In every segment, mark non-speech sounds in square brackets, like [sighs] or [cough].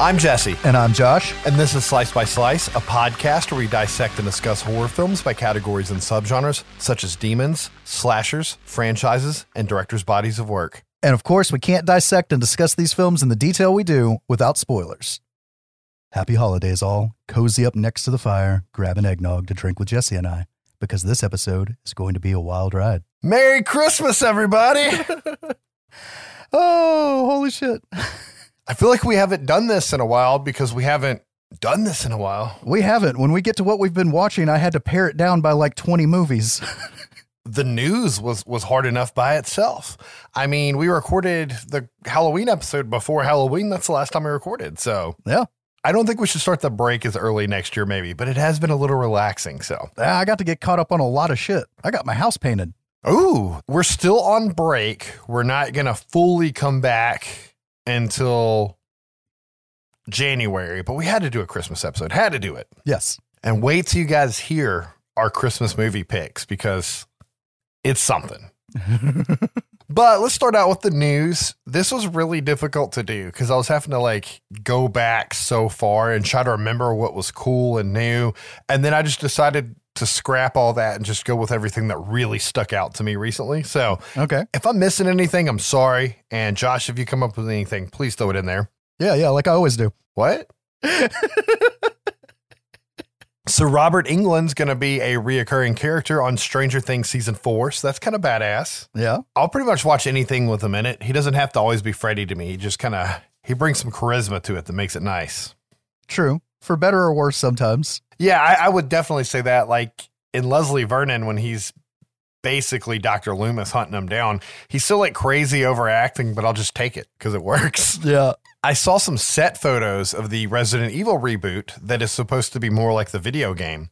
I'm Jesse, And I'm Josh. and this is Slice by Slice, a podcast where we dissect and discuss horror films by categories and subgenres such as demons, slashers, franchises, and directors' bodies of work. And of course, we can't dissect and discuss these films in the detail we do without spoilers. Happy holidays, all. Cozy up next to the fire, grab an eggnog to drink with Jesse and I, because this episode is going to be a wild ride. Merry Christmas, everybody! [laughs] Oh, holy shit. [laughs] I feel like we haven't done this in a while because we haven't done this in a while. We haven't. When we get to what we've been watching, I had to pare it down by like 20 movies. [laughs] the news was was hard enough by itself. I mean, we recorded the Halloween episode before Halloween. That's the last time we recorded. So yeah. I don't think we should start the break as early next year, maybe, but it has been a little relaxing. So, I got to get caught up on a lot of shit. I got my house painted. ooh, we're still on break. We're not going to fully come back until January, but we had to do a Christmas episode, had to do it. Yes. And wait till you guys hear our Christmas movie picks because it's something. [laughs] But let's start out with the news. This was really difficult to do because I was having to like go back so far and try to remember what was cool and new. And then I just decided to scrap all that and just go with everything that really stuck out to me recently. So Okay. if I'm missing anything, I'm sorry. And Josh, if you come up with anything, please throw it in there. Yeah, yeah, like I always do. What? [laughs] so Robert Englund's going to be a reoccurring character on Stranger Things season four. So that's kind of badass. Yeah. I'll pretty much watch anything with him in it. He doesn't have to always be Freddy to me. He just kind of he brings some charisma to it that makes it nice. True. For better or worse sometimes. Yeah, I, I would definitely say that. Like in Leslie Vernon, when he's basically Dr. Loomis hunting him down, he's still like crazy overacting, but I'll just take it because it works. [laughs] Yeah. I saw some set photos of the Resident Evil reboot that is supposed to be more like the video game.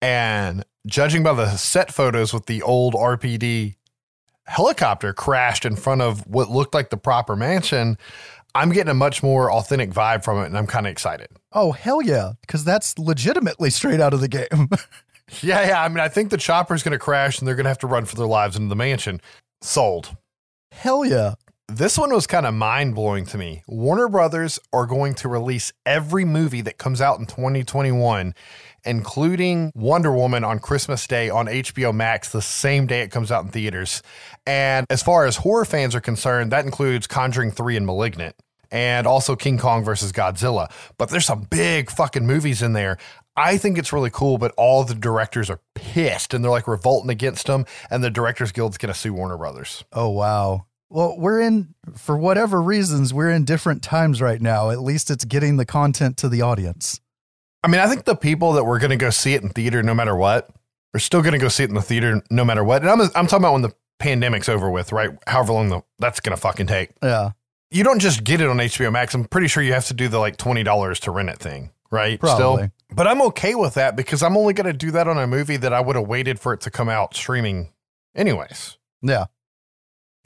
And judging by the set photos with the old RPD helicopter crashed in front of what looked like the proper mansion, I'm getting a much more authentic vibe from it and I'm kind of excited. Oh, hell yeah. Because that's legitimately straight out of the game. [laughs] Yeah, yeah. I mean, I think the chopper's going to crash and they're going to have to run for their lives into the mansion. Sold. hell yeah. This one was kind of mind blowing to me. Warner Brothers are going to release every movie that comes out in 2021, including Wonder Woman on Christmas Day on HBO Max the same day it comes out in theaters. And as far as horror fans are concerned, that includes Conjuring 3 and Malignant. And also King Kong versus Godzilla. But there's some big fucking movies in there. I think it's really cool, but all the directors are pissed and they're like revolting against them. And the Directors Guild's going to sue Warner Brothers. Oh, wow. Well, we're in, for whatever reasons, we're in different times right now. At least it's getting the content to the audience. I mean, I think the people that were going to go see it in theater no matter what are still going to go see it in the theater no matter what. And I'm, I'm talking about when the pandemic's over with, right? However long the, that's going to fucking take. Yeah. You don't just get it on HBO Max. I'm pretty sure you have to do the like $20 to rent it thing, right? Probably. Still. But I'm okay with that because I'm only going to do that on a movie that I would have waited for it to come out streaming anyways. Yeah.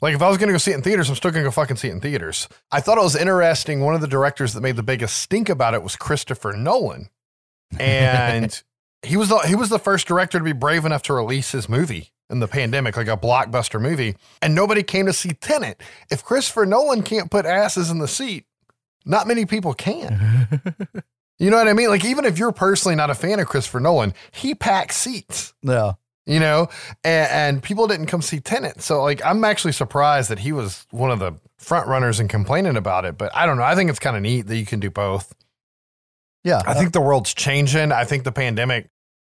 Like if I was going to go see it in theaters, I'm still going to go fucking see it in theaters. I thought it was interesting. One of the directors that made the biggest stink about it was Christopher Nolan, [laughs] and he was the, he was the first director to be brave enough to release his movie in the pandemic, like a blockbuster movie, and nobody came to see Tenet. If Christopher Nolan can't put asses in the seat, not many people can. [laughs] You know what I mean? Like even if you're personally not a fan of Christopher Nolan, he packs seats Yeah. you know, and, and people didn't come see Tenet. So like, I'm actually surprised that he was one of the front runners and complaining about it. But I don't know. I think it's kind of neat that you can do both. Yeah. I think the world's changing. I think the pandemic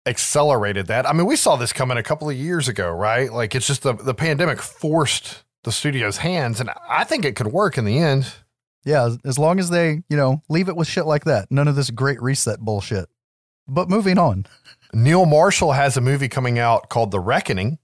accelerated that. I mean, we saw this coming a couple of years ago, right? Like it's just the the pandemic forced the studio's hands, and I think it could work in the end. Yeah, as- as long as they, you know, leave it with shit like that. None of this great reset bullshit. But moving on. Neil Marshall has a movie coming out called The Reckoning,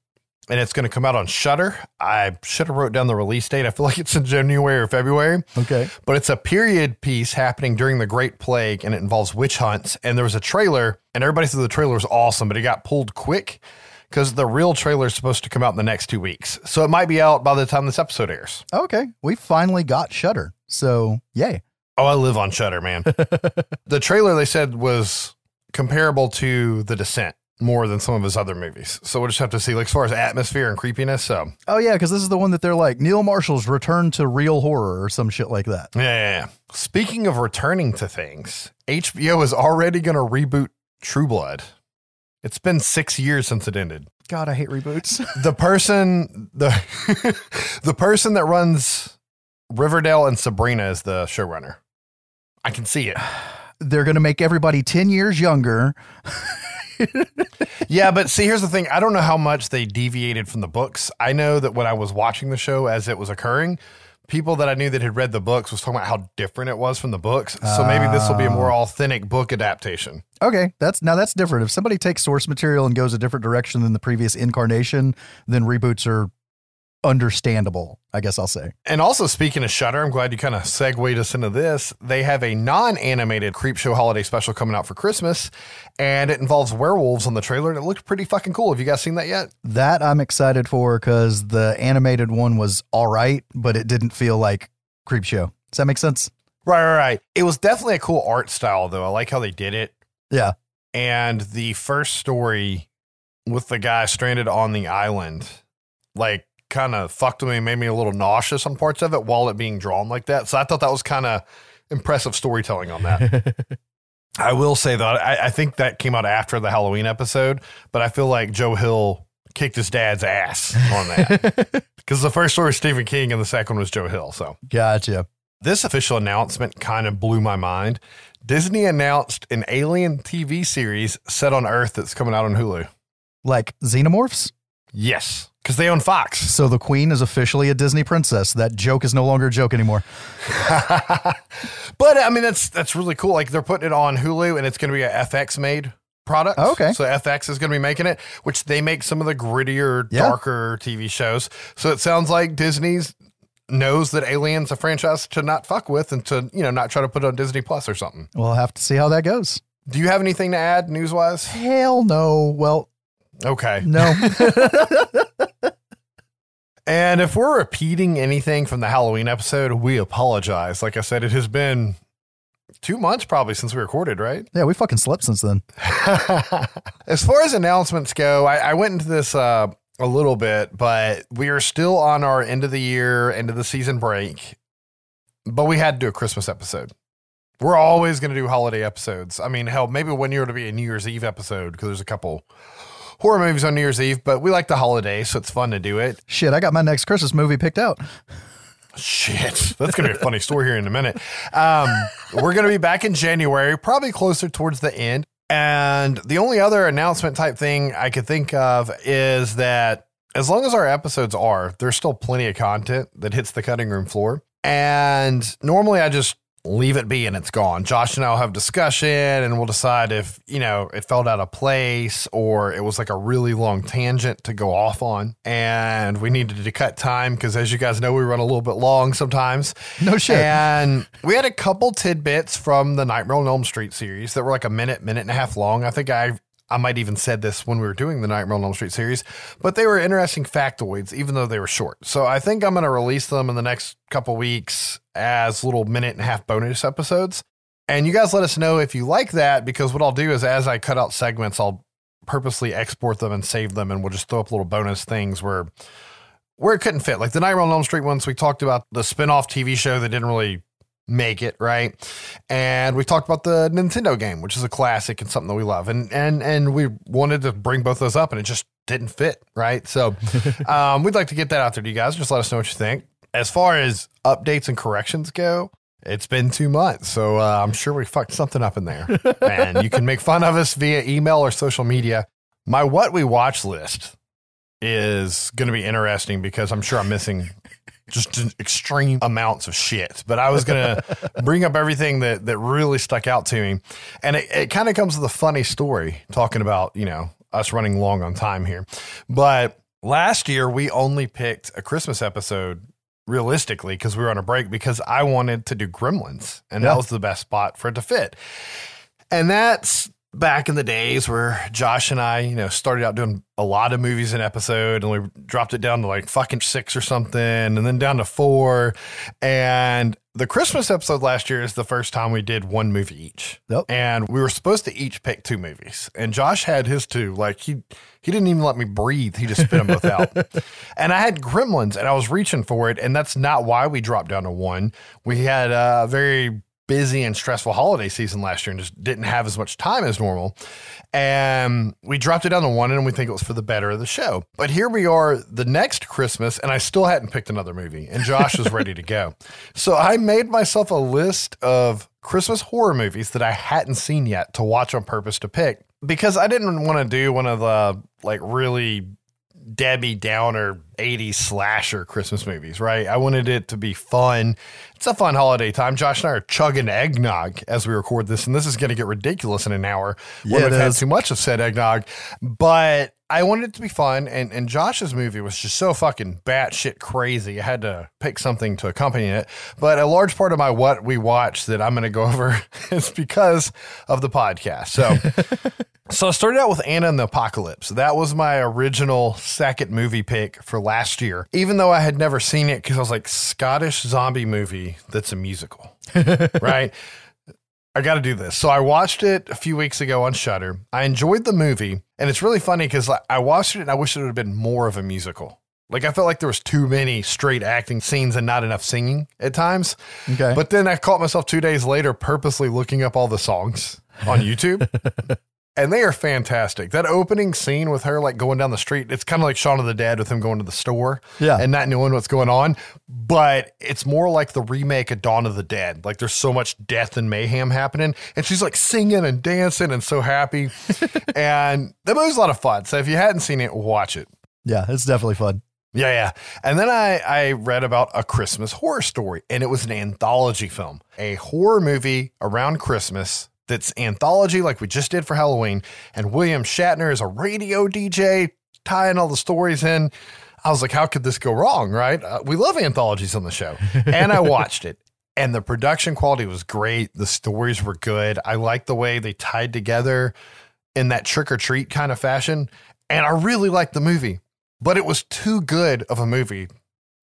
and it's going to come out on Shudder. I should have wrote down the release date. I feel like it's in January or February. Okay. but it's a period piece happening during the Great Plague and it involves witch hunts. And there was a trailer, and everybody said the trailer was awesome, but it got pulled quick because the real trailer is supposed to come out in the next two weeks. So it might be out by the time this episode airs. Okay. We finally got Shudder. So, yay. Oh, I live on Shudder, man. [laughs] the trailer they said was comparable to The Descent. More than some of his other movies. So we'll just have to see, like, as far as atmosphere and creepiness. So, Oh yeah, because this is the one that they're like Neil Marshall's return to real horror or some shit like that. yeah, yeah, yeah. Speaking of returning to things, HBO is already going to reboot True Blood. It's been six years since it ended. God, I hate reboots. [laughs] the person the [laughs] the person that runs Riverdale and Sabrina is the showrunner. I can see it. [sighs] they're gonna make everybody ten years younger. [laughs] Yeah, but see, here's the thing. I don't know how much they deviated from the books. I know that when I was watching the show as it was occurring, people that I knew that had read the books was talking about how different it was from the books. So maybe this will be a more ah. authentic book adaptation. Okay, that's now that's different. If somebody takes source material and goes a different direction than the previous incarnation, then reboots are understandable. I guess I'll say. And also, speaking of Shudder, I'm glad you kind of segued us into this. They have a non-animated Creepshow holiday special coming out for Christmas, and it involves werewolves on the trailer, and it looked pretty fucking cool. Have you guys seen that yet? That I'm excited for because the animated one was all right, but it didn't feel like Creep Show. Does that make sense? Right, right, right. It was definitely a cool art style, though. I like how they did it. Yeah. And the first story with the guy stranded on the island, like, kind of fucked with me, made me a little nauseous on parts of it while it being drawn like that. So I thought that was kind of impressive storytelling on that. [laughs] I will say though, I, I think that came out after the Halloween episode, but I feel like Joe Hill kicked his dad's ass on that [laughs] because the first story was Stephen King and the second one was Joe Hill. So Gotcha. this official announcement kind of blew my mind. Disney announced an alien TV series set on Earth that's coming out on Hulu. Like xenomorphs? Yes, because they own Fox. So the queen is officially a Disney princess. That joke is no longer a joke anymore. [laughs] but I mean, that's that's really cool. Like they're putting it on Hulu, and it's going to be a FX made product. Oh, okay. So FX is going to be making it, which they make some of the grittier, Yeah. darker TV shows. So it sounds like Disney's knows that Aliens a franchise to not fuck with and to you know not try to put it on Disney Plus or something. We'll have to see how that goes. Do you have anything to add news wise? Hell no. Well, Okay. no. [laughs] [laughs] And if we're repeating anything from the Halloween episode, we apologize. Like I said, it has been two months probably since we recorded, right? yeah, we fucking slept since then. [laughs] as far as announcements go, I, I went into this uh, a little bit, but we are still on our end of the year, end of the season break. But we had to do a Christmas episode. We're always going to do holiday episodes. I mean, hell, maybe one year it'll be a New Year's Eve episode because there's a couple horror movies on New Year's Eve, but we like the holiday, so it's fun to do it. Shit, I got my next Christmas movie picked out. Shit, that's gonna be a funny story here in a minute. Um, we're gonna be back in January, probably closer towards the end. And the only other announcement type thing I could think of is that as long as our episodes are, there's still plenty of content that hits the cutting room floor. And normally I just leave it be and it's gone. Josh and I will have discussion and we'll decide if, you know, it felt out of place or it was like a really long tangent to go off on. And we needed to cut time because as you guys know, we run a little bit long sometimes. No shit. And we had a couple tidbits from the Nightmare on Elm Street series that were like a minute, minute and a half long. I think I I might even said this when we were doing the Nightmare on Elm Street series, but they were interesting factoids, even though they were short. So I think I'm going to release them in the next couple weeks as little minute and a half bonus episodes. And you guys let us know if you like that, because what I'll do is as I cut out segments, I'll purposely export them and save them, and we'll just throw up little bonus things where where it couldn't fit. Like the Nightmare on Elm Street ones, we talked about the spin-off TV show that didn't really make it, right? And we talked about the Nintendo game, which is a classic and something that we love. And and and we wanted to bring both those up and it just didn't fit, right? So [laughs] um, we'd like to get that out there to you guys. Just let us know what you think. As far as updates and corrections go, it's been two months, so uh, I'm sure we fucked something up in there. and you can make fun of us via email or social media. My what we watch list is going to be interesting because I'm sure I'm missing just an extreme amounts of shit. But I was going [laughs] to bring up everything that that really stuck out to me, and it, it kind of comes with a funny story talking about you know us running long on time here. But last year we only picked a Christmas episode realistically because we were on a break because I wanted to do Gremlins, and Yeah. that was the best spot for it to fit. And that's back in the days where Josh and I, you know, started out doing a lot of movies an episode and we dropped it down to like fucking six or something and then down to four. And the Christmas episode last year is the first time we did one movie each. Yep. And we were supposed to each pick two movies. And Josh had his two. Like he he didn't even let me breathe. He just spit them both out. [laughs] And I had Gremlins and I was reaching for it. And that's not why we dropped down to one. We had a very busy and stressful holiday season last year and just didn't have as much time as normal. And we dropped it down to one and we think it was for the better of the show. But here we are the next Christmas and I still hadn't picked another movie and Josh was ready to go. [laughs] So I made myself a list of Christmas horror movies that I hadn't seen yet to watch on purpose to pick because I didn't want to do one of the like really Debbie Downer 80s slasher Christmas movies, right? I wanted it to be fun. It's a fun holiday time. Josh and I are chugging eggnog as we record this, and this is going to get ridiculous in an hour when yeah, we've had is. too much of said eggnog. But I wanted it to be fun, and, and Josh's movie was just so fucking batshit crazy. I had to pick something to accompany it. But a large part of my what we watched that I'm going to go [laughs] over is because of the podcast. So. So I started out with Anna and the Apocalypse. That was my original second movie pick for last year, even though I had never seen it because I was like, Scottish zombie movie that's a musical, [laughs] right? I got to do this. So I watched it a few weeks ago on Shudder. I enjoyed the movie, and it's really funny because I watched it and I wish it would have been more of a musical. Like I felt like there was too many straight acting scenes and not enough singing at times. Okay. But then I caught myself two days later purposely looking up all the songs on [laughs] YouTube. And they are fantastic. That opening scene with her like going down the street, it's kind of like Shaun of the Dead with him going to the store Yeah. and not knowing what's going on. But it's more like the remake of Dawn of the Dead. Like there's so much death and mayhem happening. And she's like singing and dancing and so happy. [laughs] and that movie's a lot of fun. So if you hadn't seen it, watch it. yeah, it's definitely fun. Yeah, yeah. And then I, I read about a Christmas horror story, and it was an anthology film, a horror movie around Christmas that's anthology like we just did for Halloween. And William Shatner is a radio DJ tying all the stories in. I was like, how could this go wrong, right? Uh, we love anthologies on the show. [laughs] And I watched it. And the production quality was great. The stories were good. I liked the way they tied together in that trick or treat kind of fashion. And I really liked the movie but it was too good of a movie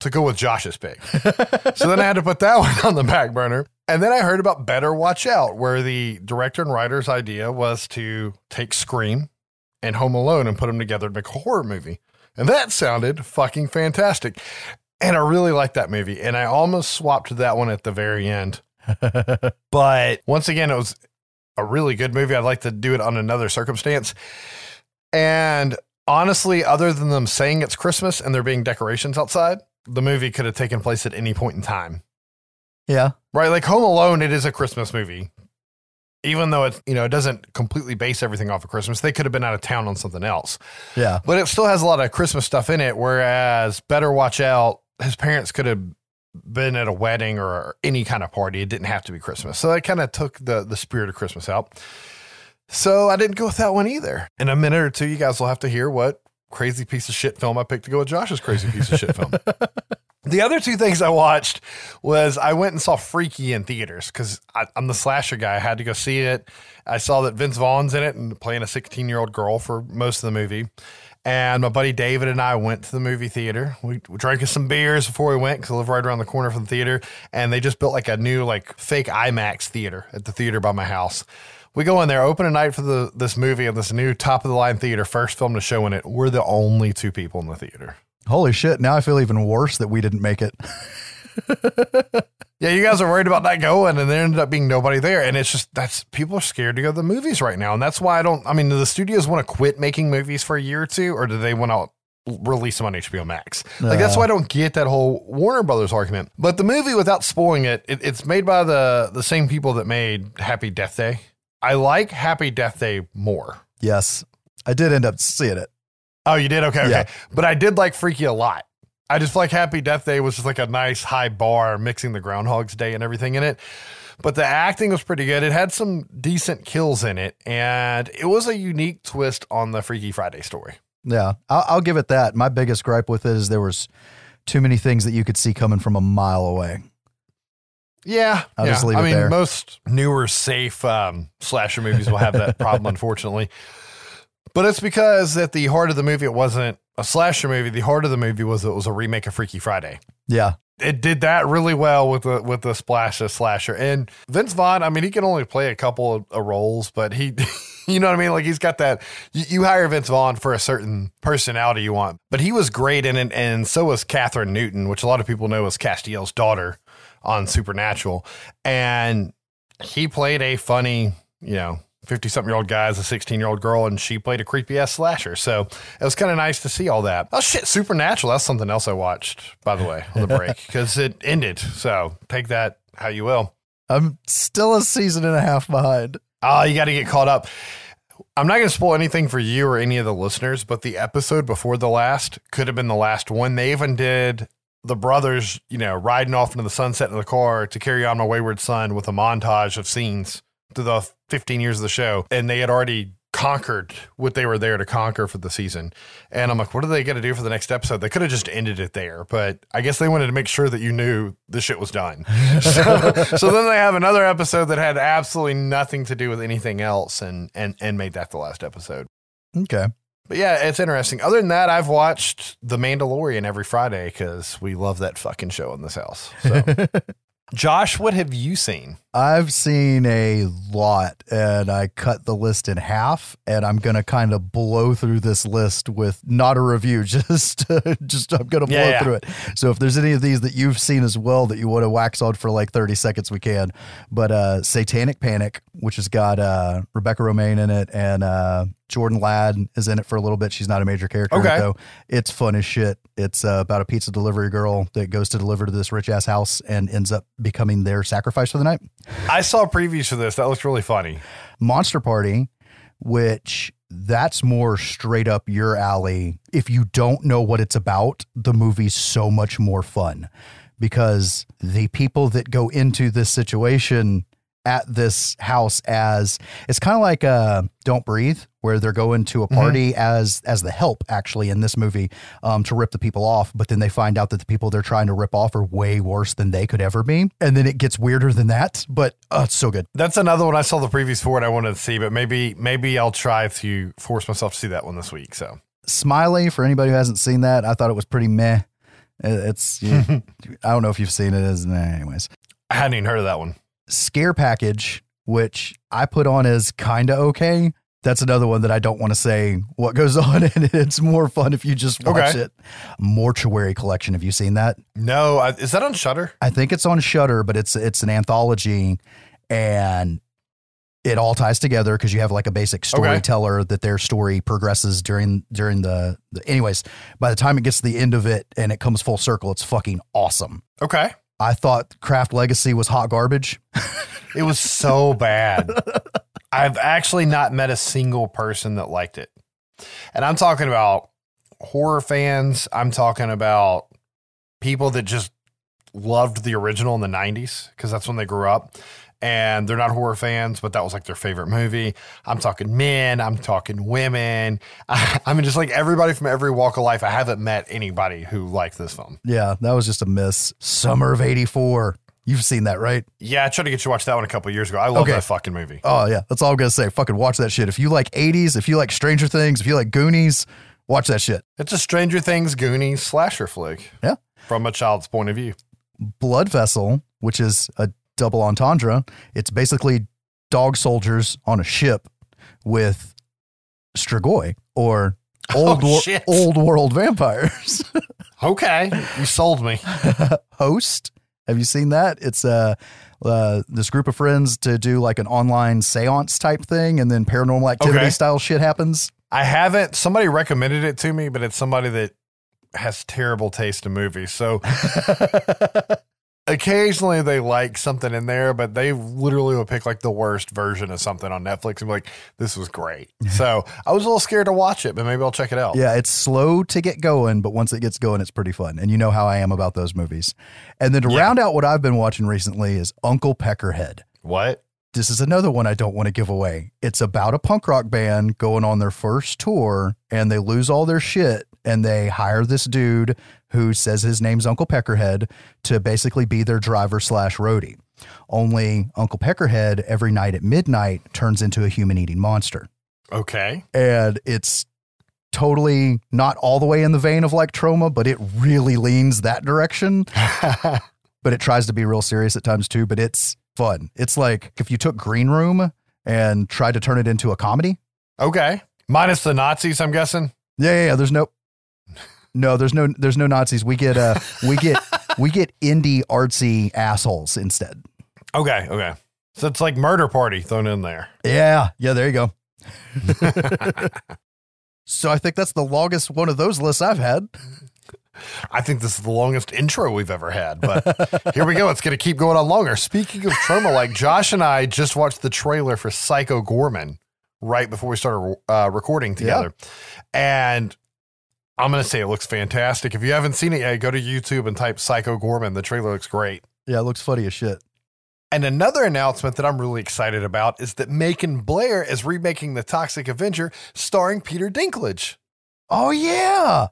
to go with Josh's pick. [laughs] so then I had to put that [laughs] one on the back burner. And then I heard about Better Watch Out, where the director and writer's idea was to take Scream and Home Alone and put them together to make a horror movie. And that sounded fucking fantastic. And I really liked that movie. And I almost swapped to that one at the very end. [laughs] but once again, it was a really good movie. I'd like to do it on another circumstance. And honestly, other than them saying it's Christmas and there being decorations outside, the movie could have taken place at any point in time. Yeah. Right? Like Home Alone, it is a Christmas movie. Even though it, you know, it doesn't completely base everything off of Christmas, they could have been out of town on something else. Yeah. But it still has a lot of Christmas stuff in it. Whereas Better Watch Out, his parents could have been at a wedding or any kind of party. It didn't have to be Christmas. So that kind of took the the spirit of Christmas out. So I didn't go with that one either. In a minute or two, you guys will have to hear what crazy piece of shit film I picked to go with Josh's crazy piece of shit film. [laughs] The other two things I watched was I went and saw Freaky in theaters because I'm the slasher guy. I had to go see it. I saw that Vince Vaughn's in it and playing a 16 year old girl for most of the movie. And my buddy David and I went to the movie theater. We, we drank some beers before we went because I live right around the corner from the theater. And they just built like a new like fake IMAX theater at the theater by my house. We go in there, open a night for the this movie and this new top of the line theater, first film to show in it. We're the only two people in the theater. Holy shit. Now I feel even worse that we didn't make it. Yeah, you guys are worried about not going, and there ended up being nobody there. And it's just that's people are scared to go to the movies right now, and that's why I don't. I mean, do the studios want to quit making movies for a year or two, or do they want to release them on HBO Max? Like that's why I don't get that whole Warner Brothers argument. But the movie, without spoiling it, it, it's made by the the same people that made Happy Death Day. I like Happy Death Day more. Yes. I did end up seeing it. Oh, you did? Okay, okay. Yeah. But I did like Freaky a lot. I just like Happy Death Day was just like a nice high bar mixing the Groundhog's Day and everything in it. But the acting was pretty good. It had some decent kills in it, and it was a unique twist on the Freaky Friday story. Yeah. I'll, I'll give it that. My biggest gripe with it is there was too many things that you could see coming from a mile away. Yeah, I'll yeah. just leave I it mean, there. most newer, safe um, slasher movies will have that problem, [laughs] unfortunately. But it's because at the heart of the movie, it wasn't a slasher movie. The heart of the movie was it was a remake of Freaky Friday. Yeah. it did that really well with the with the splash of slasher. And Vince Vaughn, I mean, he can only play a couple of, of roles, but he, [laughs] you know what I mean? Like he's got that. You, you, hire Vince Vaughn for a certain personality you want, but he was great in it, and so was Kathryn Newton, which a lot of people know as Castiel's daughter on Supernatural, and he played a funny, you know, 50 something year old guy as a 16 year old girl, and she played a creepy ass slasher. So it was kind of nice to see all that. Oh, shit. Supernatural. That's something else I watched, by the way, on the break [laughs] because it ended. So take that how you will. I'm still a season and a half behind. Oh, you got to get caught up. I'm not going to spoil anything for you or any of the listeners, but the episode before the last could have been the last one. They even did the brothers, you know, riding off into the sunset in the car to carry on my wayward son with a montage of scenes through the 15 years of the show. And they had already conquered what they were there to conquer for the season. And I'm like, what are they going to do for the next episode? They could have just ended it there, but I guess they wanted to make sure that you knew the shit was done. [laughs] so, so, then they have another episode that had absolutely nothing to do with anything else and and and made that the last episode. Okay. But yeah, it's interesting. Other than that, I've watched The Mandalorian every Friday because we love that fucking show in this house. So. [laughs] Josh, what have you seen? I've seen a lot and I cut the list in half and I'm going to kind of blow through this list with not a review [laughs] just just I'm going to blow yeah, yeah. through it. So if there's any of these that you've seen as well that you want to wax on for like 30 seconds we can. But uh Satanic Panic, which has got uh Rebecca Romijn in it and uh Jordan Ladd is in it for a little bit. She's not a major character, okay. though. It's fun as shit. It's uh, about a pizza delivery girl that goes to deliver to this rich ass house and ends up becoming their sacrifice for the night. I saw previews for this. That looks really funny. Monster Party, which that's more straight up your alley. If you don't know what it's about, the movie's so much more fun because the people that go into this situation at this house as it's kind of like uh don't breathe where they're going to a party mm-hmm. as as the help actually in this movie um to rip the people off. But then they find out that the people they're trying to rip off are way worse than they could ever be. And then it gets weirder than that but uh, it's so good. That's another one. I saw the previews for and i wanted to see but maybe maybe i'll try to force myself to see that one this week so. Smiley for anybody who hasn't seen that i thought it was pretty meh. It's you, [laughs] i don't know if you've seen it as anyways. I hadn't even heard of that one. Scare Package, which I put on as kind of okay. That's another one that I don't want to say what goes [laughs] on in it. It's more fun if you just watch okay. it. Mortuary Collection. Have you seen that? No. Is that on Shudder? I think it's on Shudder, but it's it's an anthology, and it all ties together because you have like a basic storyteller okay. that their story progresses during during the, the anyways by the time it gets to the end of it and it comes full circle it's fucking awesome okay I thought Craft Legacy was hot garbage. it was so bad. [laughs] I've actually not met a single person that liked it. And I'm talking about horror fans. I'm talking about people that just loved the original in the 90s because that's when they grew up and they're not horror fans, but that was like their favorite movie. I'm talking men, I'm talking women. I, [laughs] I, mean, just like everybody from every walk of life. I haven't met anybody who liked this film. Yeah, that was just a miss. Summer of 84. You've seen that, right? Yeah, I tried to get you to watch that one a couple years ago. I love okay. that fucking movie. Oh, yeah. That's all I'm to say. Fucking watch that shit. If you like 80s, if you like Stranger Things, if you like Goonies, watch that shit. It's a Stranger Things Goonies slasher flick. Yeah. From a child's point of view. Blood Vessel, which is a double entendre. It's basically dog soldiers on a ship with Strigoi or [laughs] oh, old oh, wor- old world vampires. [laughs] okay, you sold me. [laughs] Host, have you seen that? It's uh, uh, this group of friends to do like an online séance type thing, and then paranormal activity okay. style shit happens. I haven't. Somebody recommended it to me, but it's somebody that has terrible taste in movies. So [laughs] occasionally they like something in there, but they literally will pick like the worst version of something on Netflix and be like, this was great. [laughs] so I was a little scared to watch it, but maybe I'll check it out. Yeah, it's slow to get going, but once it gets going, it's pretty fun. And you know how I am about those movies. And then to yeah. round out what I've been watching recently is Uncle Peckerhead. What? This is another one I don't want to give away. It's about a punk rock band going on their first tour and they lose all their shit and they hire this dude who says his name's Uncle Peckerhead to basically be their driver slash roadie. Only Uncle Peckerhead every night at midnight turns into a human eating monster. Okay. And it's totally not all the way in the vein of like Troma, but it really leans that direction. [laughs] but it tries to be real serious at times too. But it's fun. It's like if you took Green Room and tried to turn it into a comedy. Okay. Minus the Nazis, I'm guessing. Yeah, yeah, yeah. There's no, no, there's no, there's no Nazis. We get, uh, we get, [laughs] we get indie artsy assholes instead. Okay. Okay. So it's like Murder Party thrown in there. Yeah, yeah. There you go. [laughs] so I think that's the longest one of those lists I've had. I think this is the longest intro we've ever had, but here we go. It's going to keep going on longer. Speaking of Troma, like Josh and I just watched the trailer for Psycho Goreman right before we started uh, recording together. Yeah. And I'm going to say it looks fantastic. If you haven't seen it yet, go to YouTube and type Psycho Goreman. The trailer looks great. Yeah, it looks funny as shit. And another announcement that I'm really excited about is that Macon Blair is remaking The Toxic Avenger starring Peter Dinklage. Oh, yeah.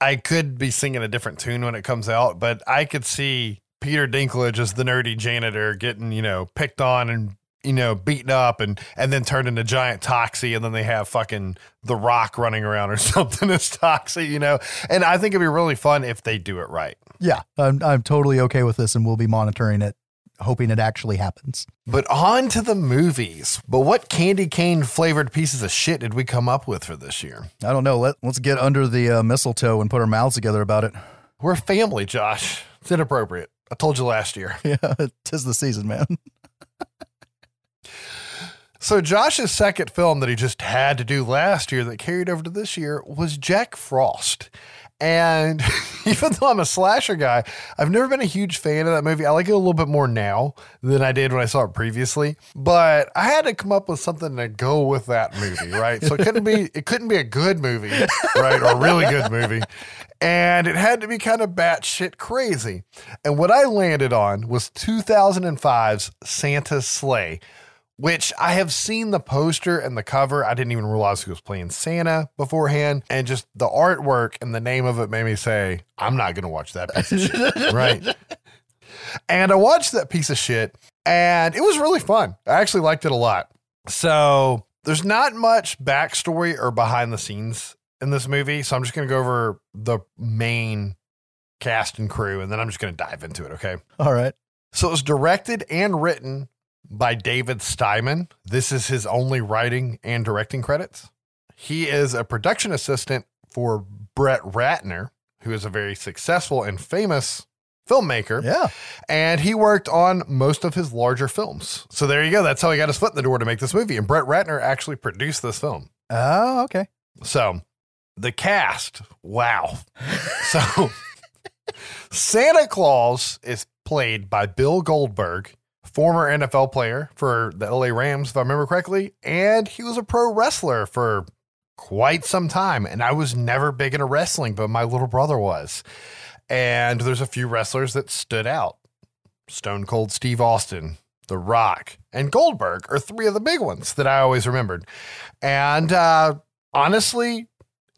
I could be singing a different tune when it comes out, but I could see Peter Dinklage as the nerdy janitor getting, you know, picked on and you know, beaten up and and then turned into giant Toxie, and then they have fucking the Rock running around or [laughs] something as Toxie, you know. And I think it'd be really fun if they do it right. Yeah, I'm I'm totally okay with this, and we'll be monitoring it, hoping it actually happens. But on to the movies. But what candy cane flavored pieces of shit did we come up with for this year? I don't know. Let let's get under the uh, mistletoe and put our mouths together about it. We're a family, Josh. It's inappropriate. I told you last year. [laughs] Yeah, tis the season, man. So Josh's second film that he just had to do last year that carried over to this year was Jack Frost. And [laughs] even though I'm a slasher guy, I've never been a huge fan of that movie. I like it a little bit more now than I did when I saw it previously. But I had to come up with something to go with that movie, right? So it couldn't be it couldn't be a good movie, right? Or a really good movie. And it had to be kind of batshit crazy. And what I landed on was 2005's Santa's Slay which I have seen the poster and the cover. I didn't even realize he was playing Santa beforehand. And just the artwork and the name of it made me say, I'm not going to watch that piece of shit. [laughs] right. And I watched that piece of shit and it was really fun. I actually liked it a lot. So there's not much backstory or behind the scenes in this movie. So I'm just going to go over the main cast and crew and then I'm just going to dive into it. Okay. All right. So it was directed and written by David Steiman. This is his only writing and directing credits. He is a production assistant for Brett Ratner, who is a very successful and famous filmmaker. Yeah. And he worked on most of his larger films. So there you go. That's how he got his foot in the door to make this movie. And Brett Ratner actually produced this film. Oh, okay. So the cast, wow. [laughs] so Santa Claus is played by Bill Goldberg former NFL player for the LA Rams, if I remember correctly, and he was a pro wrestler for quite some time. And I was never big into wrestling, but my little brother was. And there's a few wrestlers that stood out Stone Cold Steve Austin, The Rock, and Goldberg are three of the big ones that I always remembered. And uh, honestly,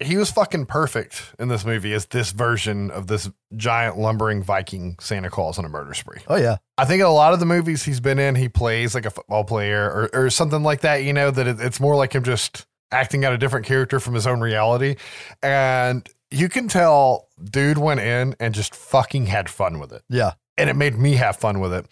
he was fucking perfect in this movie as this version of this giant lumbering Viking Santa Claus on a murder spree. Oh yeah. I think a lot of the movies he's been in, he plays like a football player or, or something like that, you know, that it, it's more like him just acting out a different character from his own reality. And you can tell dude went in and just fucking had fun with it. Yeah. And it made me have fun with it.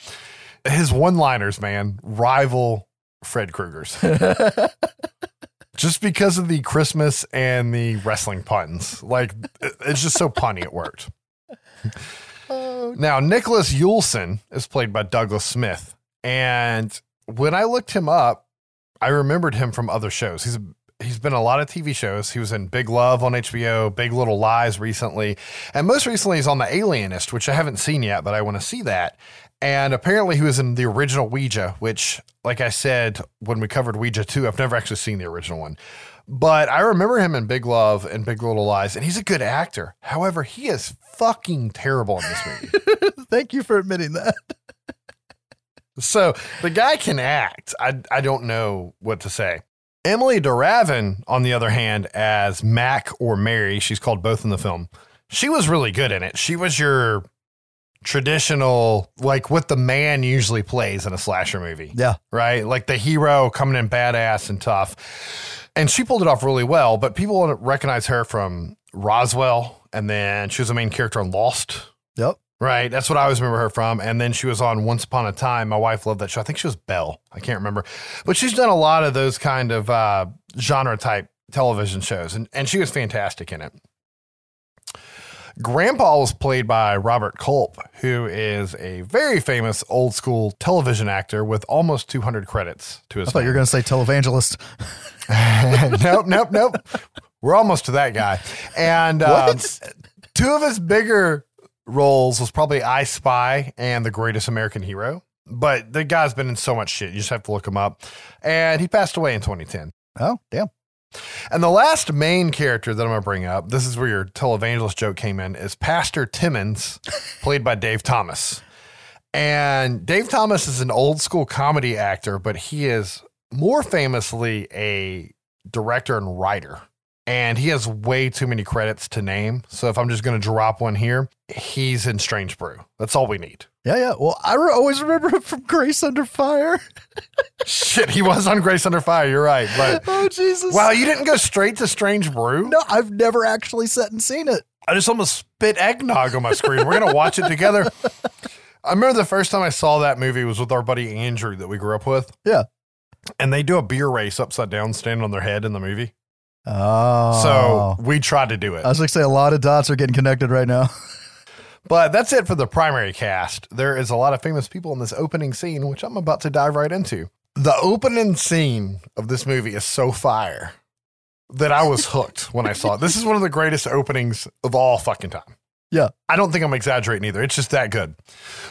His one liners, man, rival Fred Krueger's. [laughs] [laughs] just because of the Christmas and the wrestling puns. Like it's just so punny it worked. [laughs] Oh. Now Nicholas Yuleson is played by Douglas Smith, and when I looked him up, I remembered him from other shows. He's he's been a lot of TV shows. He was in Big Love on HBO, Big Little Lies recently, and most recently he's on The Alienist, which I haven't seen yet, but I want to see that. And apparently, he was in the original Ouija, which, like I said when we covered Ouija 2, I've never actually seen the original one. But I remember him in Big Love and Big Little Lies, and he's a good actor. However, he is fucking terrible in this movie. [laughs] Thank you for admitting that. so the guy can act. I, I don't know what to say. Emily de Ravin, on the other hand, as Mac or Mary, she's called both in the film. She was really good in it. She was your traditional, like what the man usually plays in a slasher movie. Yeah. Right? Like the hero coming in badass and tough. And she pulled it off really well, but people recognize her from Roswell, and then she was the main character on Lost. Yep. Right. That's what I always remember her from. And then she was on Once Upon a Time. My wife loved that show. I think she was Belle. I can't remember. But she's done a lot of those kind of uh, genre type television shows, and, and she was fantastic in it. Grandpa was played by Robert Culp, who is a very famous old school television actor with almost 200 credits to his I thought you were going to say televangelist. [laughs] nope, nope, nope. We're almost to that guy. And um, two of his bigger roles was probably I Spy and The Greatest American Hero. But the guy's been in so much shit. You just have to look him up. And he passed away in 2010. Oh, damn. And the last main character that I'm going to bring up, this is where your televangelist joke came in, is Pastor Timmons, [laughs] played by Dave Thomas. And Dave Thomas is an old school comedy actor, but he is more famously a director and writer. And he has way too many credits to name. So if I'm just going to drop one here, he's in Strange Brew. That's all we need. Yeah, yeah. Well, I re- always remember him from Grace Under Fire. [laughs] Shit, he was on Grace Under Fire. You're right. But [laughs] oh, Jesus. wow, you didn't go straight to Strange Brew? No, I've never actually sat and seen it. I just almost spit eggnog on my screen. We're going to watch it together. I remember the first time I saw that movie was with our buddy Andrew that we grew up with. Yeah. And they do a beer race upside down, standing on their head in the movie. Oh. So we tried to do it. I was going to say a lot of dots are getting connected right now. [laughs] But that's it for the primary cast. There is a lot of famous people in this opening scene, which I'm about to dive right into. The opening scene of this movie is so fire that I was hooked when I saw it. This is one of the greatest openings of all fucking time. Yeah. I don't think I'm exaggerating either. It's just that good.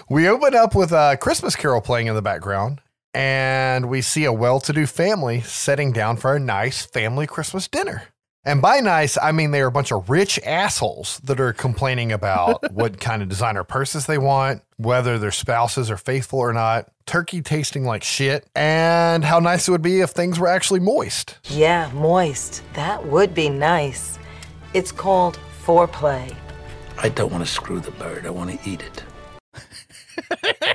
We open up with a Christmas carol playing in the background, and we see a well to do family sitting down for a nice family Christmas dinner. And by nice, I mean they are a bunch of rich assholes that are complaining about [laughs] what kind of designer purses they want, whether their spouses are faithful or not, turkey tasting like shit, and how nice it would be if things were actually moist. Yeah, moist. That would be nice. It's called foreplay. I don't want to screw the bird. I want to eat it. [laughs]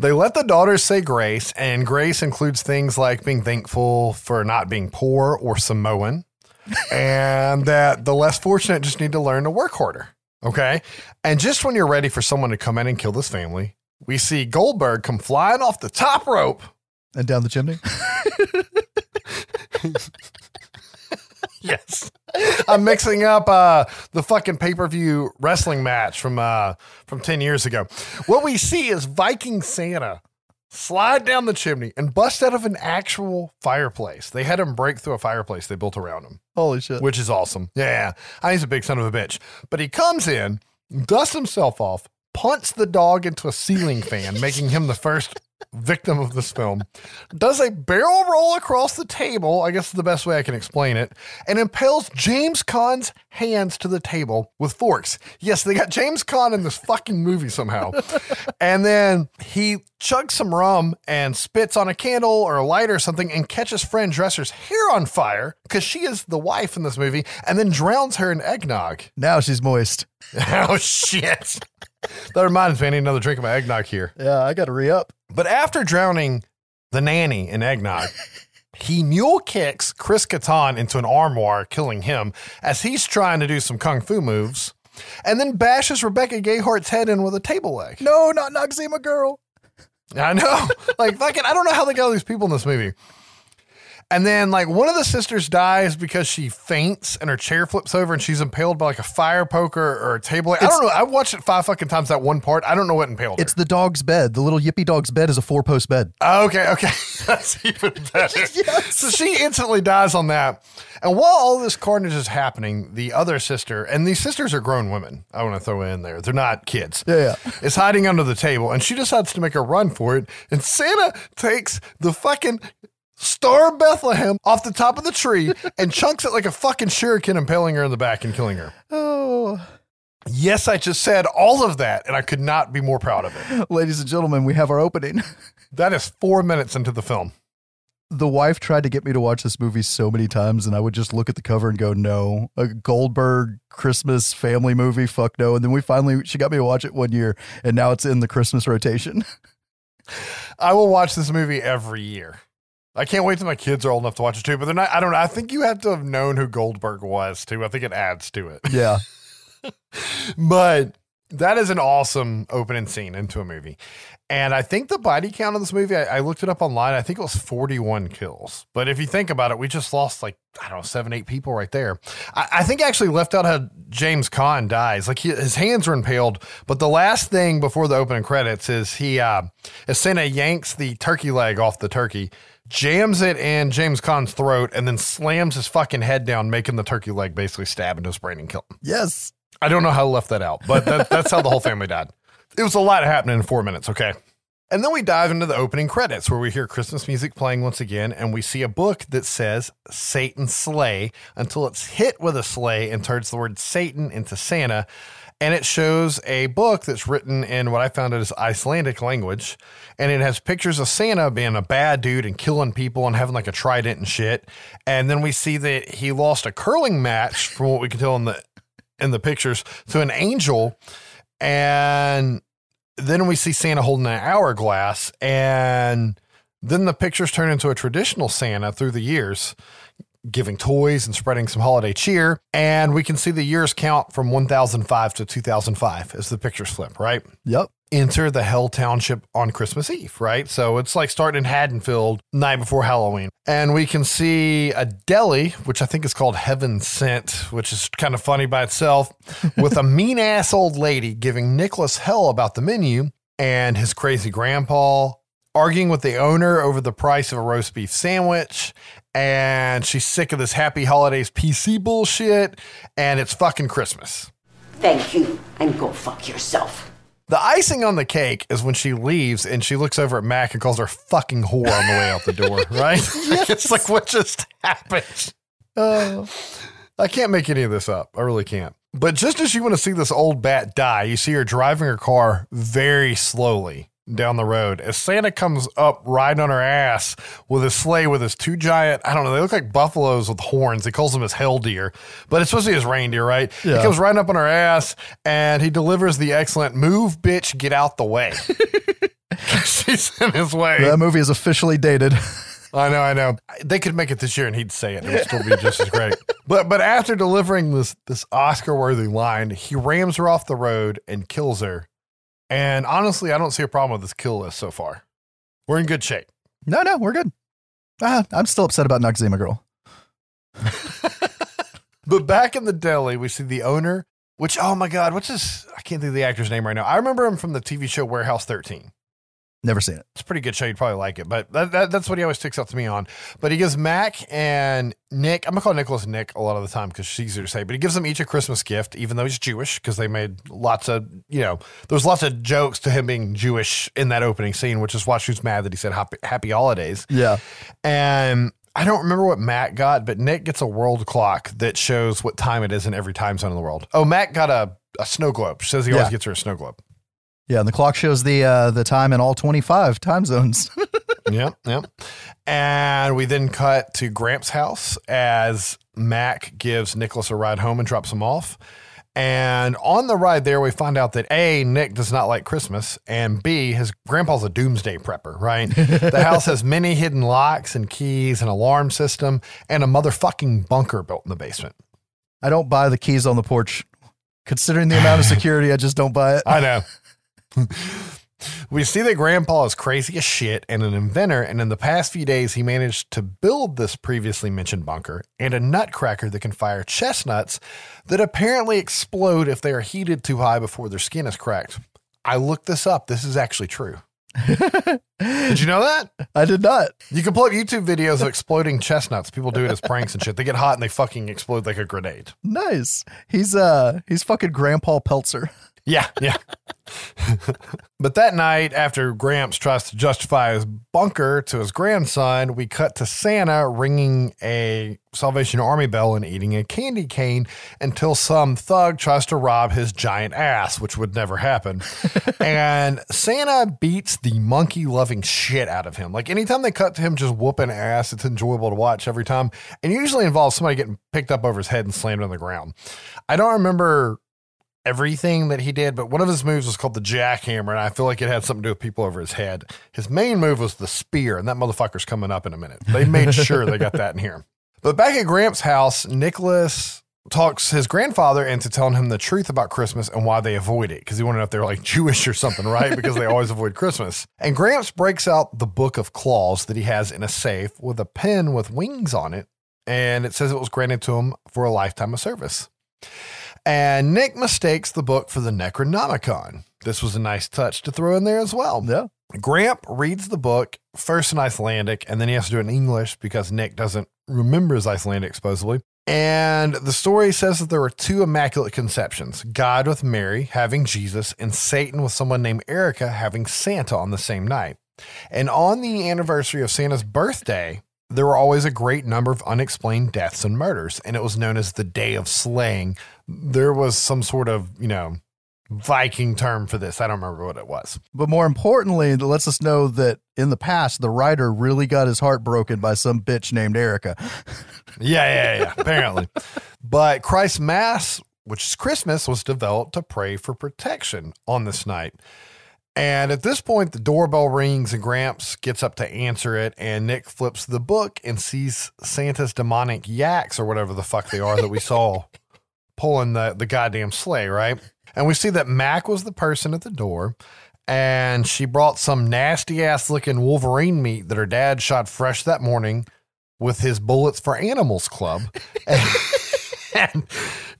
They let the daughters say grace, and grace includes things like being thankful for not being poor or Samoan, [laughs] and that the less fortunate just need to learn to work harder. Okay. And just when you're ready for someone to come in and kill this family, we see Goldberg come flying off the top rope. And down the chimney. [laughs] Yes. [laughs] I'm mixing up uh, the fucking pay-per-view wrestling match from uh, from 10 years ago. What we see is Viking Santa slide down the chimney and bust out of an actual fireplace. They had him break through a fireplace they built around him, Holy shit. which is awesome. Yeah, I he's a big son of a bitch. But he comes in, dusts himself off, punts the dog into a ceiling fan, making him the first victim of this film, does a barrel roll across the table, I guess is the best way I can explain it, and impales James Caan's hands to the table with forks. Yes, they got James Caan in this fucking movie somehow. [laughs] and then he chugs some rum and spits on a candle or a light or something and catches Fran Drescher's hair on fire because she is the wife in this movie and then drowns her in eggnog. Now she's moist. [laughs] oh, shit. That reminds me, I need another drink of my eggnog here. Yeah, I got to re up. But after drowning the nanny in eggnog, [laughs] he mule kicks Chris Kattan into an armoire, killing him as he's trying to do some kung fu moves, and then bashes Rebecca Gayhart's head in with a table leg. No, not Noxzema girl. I know. [laughs] Like, fucking, I don't know how they got all these people in this movie. And then, like, one of the sisters dies because she faints and her chair flips over and she's impaled by like a fire poker or a table. leg. I don't know. I watched it five fucking times that one part. I don't know what impaled her. It's the dog's bed. The little yippy dog's bed is a four post bed. Oh, okay, okay. [laughs] That's even better. [laughs] So she instantly dies on that. And while all this carnage is happening, the other sister, and these sisters are grown women, I want to throw in there. They're not kids. Yeah, Is hiding under the table, and she decides to make a run for it. And Santa takes the fucking Star Bethlehem off the top of the tree and chunks it like a fucking shuriken, impaling her in the back and killing her. Oh. Yes, I just said all of that, and I could not be more proud of it. [laughs] Ladies and gentlemen, we have our opening. [laughs] That is four minutes into the film. the wife tried to get me to watch this movie so many times, and I would just look at the cover and go, "No, a Goldberg Christmas family movie, fuck no." And then we finally, she got me to watch it one year, and now it's in the Christmas rotation. [laughs] I will watch this movie every year. I can't wait till my kids are old enough to watch it too. But they're not. I don't know. I think you have to have known who Goldberg was too. I think it adds to it. [laughs] Yeah. But that is an awesome opening scene into a movie. And I think the body count of this movie, I, I looked it up online. I think it was 41 kills. But if you think about it, we just lost like, I don't know, seven, eight people right there. I, I think actually left out how James Caan dies. Like he, his hands are impaled. But the last thing before the opening credits is he, uh, as yanks the turkey leg off the turkey, jams it in James Caan's throat, and then slams his fucking head down, making the turkey leg basically stab into his brain and kill him. Yes. I don't know how I left that out, but that, that's how the whole family died. It was a lot happening in four minutes, okay? And then we dive into the opening credits where we hear Christmas music playing once again, and we see a book that says Satan Slay until it's hit with a sleigh and turns the word Satan into Santa. And it shows a book that's written in what I found as Icelandic language. And it has pictures of Santa being a bad dude and killing people and having like a trident and shit. And then we see that he lost a curling match, from what we can tell in the in the pictures, to an angel. And then we see Santa holding an hourglass, and then the pictures turn into a traditional Santa through the years, giving toys and spreading some holiday cheer. And we can see the years count from 1005 to 2005 as the pictures flip, right? Yep. Enter the Hell Township on Christmas Eve, right? So it's like starting in Haddonfield night before Halloween. And we can see a deli, which I think is called Heaven Sent, which is kind of funny by itself, [laughs] with a mean ass old lady giving Nicholas hell about the menu and his crazy grandpa arguing with the owner over the price of a roast beef sandwich. And she's sick of this happy holidays PC bullshit. And it's fucking Christmas. Thank you, and go fuck yourself. The icing on the cake is when she leaves and she looks over at Mac and calls her fucking whore on the way out the door, [laughs] right? it's like what just happened. Uh, I can't make any of this up. I really can't. But just as you want to see this old bat die, you see her driving her car very slowly down the road as Santa comes up riding on her ass with a sleigh with his two giant, I don't know, they look like buffaloes with horns. He calls them his hell deer, but it's supposed to be his reindeer, right? Yeah. He comes riding up on her ass and he delivers the excellent move, bitch, get out the way. [laughs] [laughs] She's in his way. That movie is officially dated. [laughs] I know, I know. They could make it this year and he'd say it. It would still be just as great. But but after delivering this this Oscar worthy line, he rams her off the road and kills her. And honestly, I don't see a problem with this kill list so far. We're in good shape. No, no, we're good. Ah, I'm still upset about Noxzema Girl. [laughs] But back in the deli, we see the owner, which oh my god, what's his I can't think of the actor's name right now. I remember him from the TV show Warehouse 13. Never seen it. It's a pretty good show. You'd probably like it, but that, that, that's what he always sticks out to me on. But he gives Mac and Nick, I'm gonna call Nicholas Nick a lot of the time because she's easier to say, but he gives them each a Christmas gift, even though he's Jewish, because they made lots of, you know, there's lots of jokes to him being Jewish in that opening scene, which is why she was mad that he said happy, happy holidays. Yeah. And I don't remember what Matt got, but Nick gets a world clock that shows what time it is in every time zone in the world. Oh, Matt got a, a snow globe. She Says he always gets her a snow globe. Yeah, and the clock shows the uh, the time in all 25 time zones. [laughs] yep, yep. And we then cut to Gramps' house as Mac gives Nicholas a ride home and drops him off. And on the ride there, we find out that A, Nick does not like Christmas, and B, his grandpa's a doomsday prepper, right? [laughs] the house has many hidden locks and keys, an alarm system, and a motherfucking bunker built in the basement. I don't buy the keys on the porch. Considering the amount of security, I just don't buy it. I know. [laughs] [laughs] we see that Grandpa is crazy as shit and an inventor, and in the past few days, he managed to build this previously mentioned bunker and a nutcracker that can fire chestnuts that apparently explode if they are heated too high before their skin is cracked. I looked this up. This is actually true. [laughs] Did you know that? I did not. You can pull up YouTube videos of exploding chestnuts. People do it as pranks and shit. They get hot and they fucking explode like a grenade. Nice. He's uh he's fucking Grandpa Peltzer. [laughs] Yeah, yeah. [laughs] but that night, after Gramps tries to justify his bunker to his grandson, we cut to Santa ringing a Salvation Army bell and eating a candy cane until some thug tries to rob his giant ass, which would never happen. [laughs] and Santa beats the monkey loving shit out of him. Like anytime they cut to him just whooping ass, it's enjoyable to watch every time. And usually involves somebody getting picked up over his head and slammed on the ground. I don't remember everything that he did, but one of his moves was called the jackhammer, and I feel like it had something to do with people over his head. His main move was the spear, and that motherfucker's coming up in a minute. They made [laughs] sure they got that in here. But back at Gramps' house, Nicholas talks his grandfather into telling him the truth about Christmas and why they avoid it because he wanted to know if they were like Jewish or something, right? because they always avoid Christmas. And Gramps breaks out the book of claws that he has in a safe with a pen with wings on it, and it says it was granted to him for a lifetime of service. And Nick mistakes the book for the Necronomicon. This was a nice touch to throw in there as well. Yeah. Gramp reads the book first in Icelandic, and then he has to do it in English because Nick doesn't remember his Icelandic, supposedly. And the story says that there were two immaculate conceptions God with Mary having Jesus, and Satan with someone named Erica having Santa on the same night. And on the anniversary of Santa's birthday, there were always a great number of unexplained deaths and murders, and it was known as the Day of Slaying. There was some sort of, you know, Viking term for this. I don't remember what it was. But more importantly, it lets us know that in the past, the writer really got his heart broken by some bitch named Erica. [laughs] Yeah, yeah, yeah, apparently. But Christ's Mass, which is Christmas, was developed to pray for protection on this night. And at this point, the doorbell rings and Gramps gets up to answer it. And Nick flips the book and sees Santa's demonic yaks or whatever the fuck they are that we saw [laughs] pulling the, the goddamn sleigh, right? And we see that Mac was the person at the door. And she brought some nasty ass looking Wolverine meat that her dad shot fresh that morning with his Bullets for Animals Club. [laughs] and, and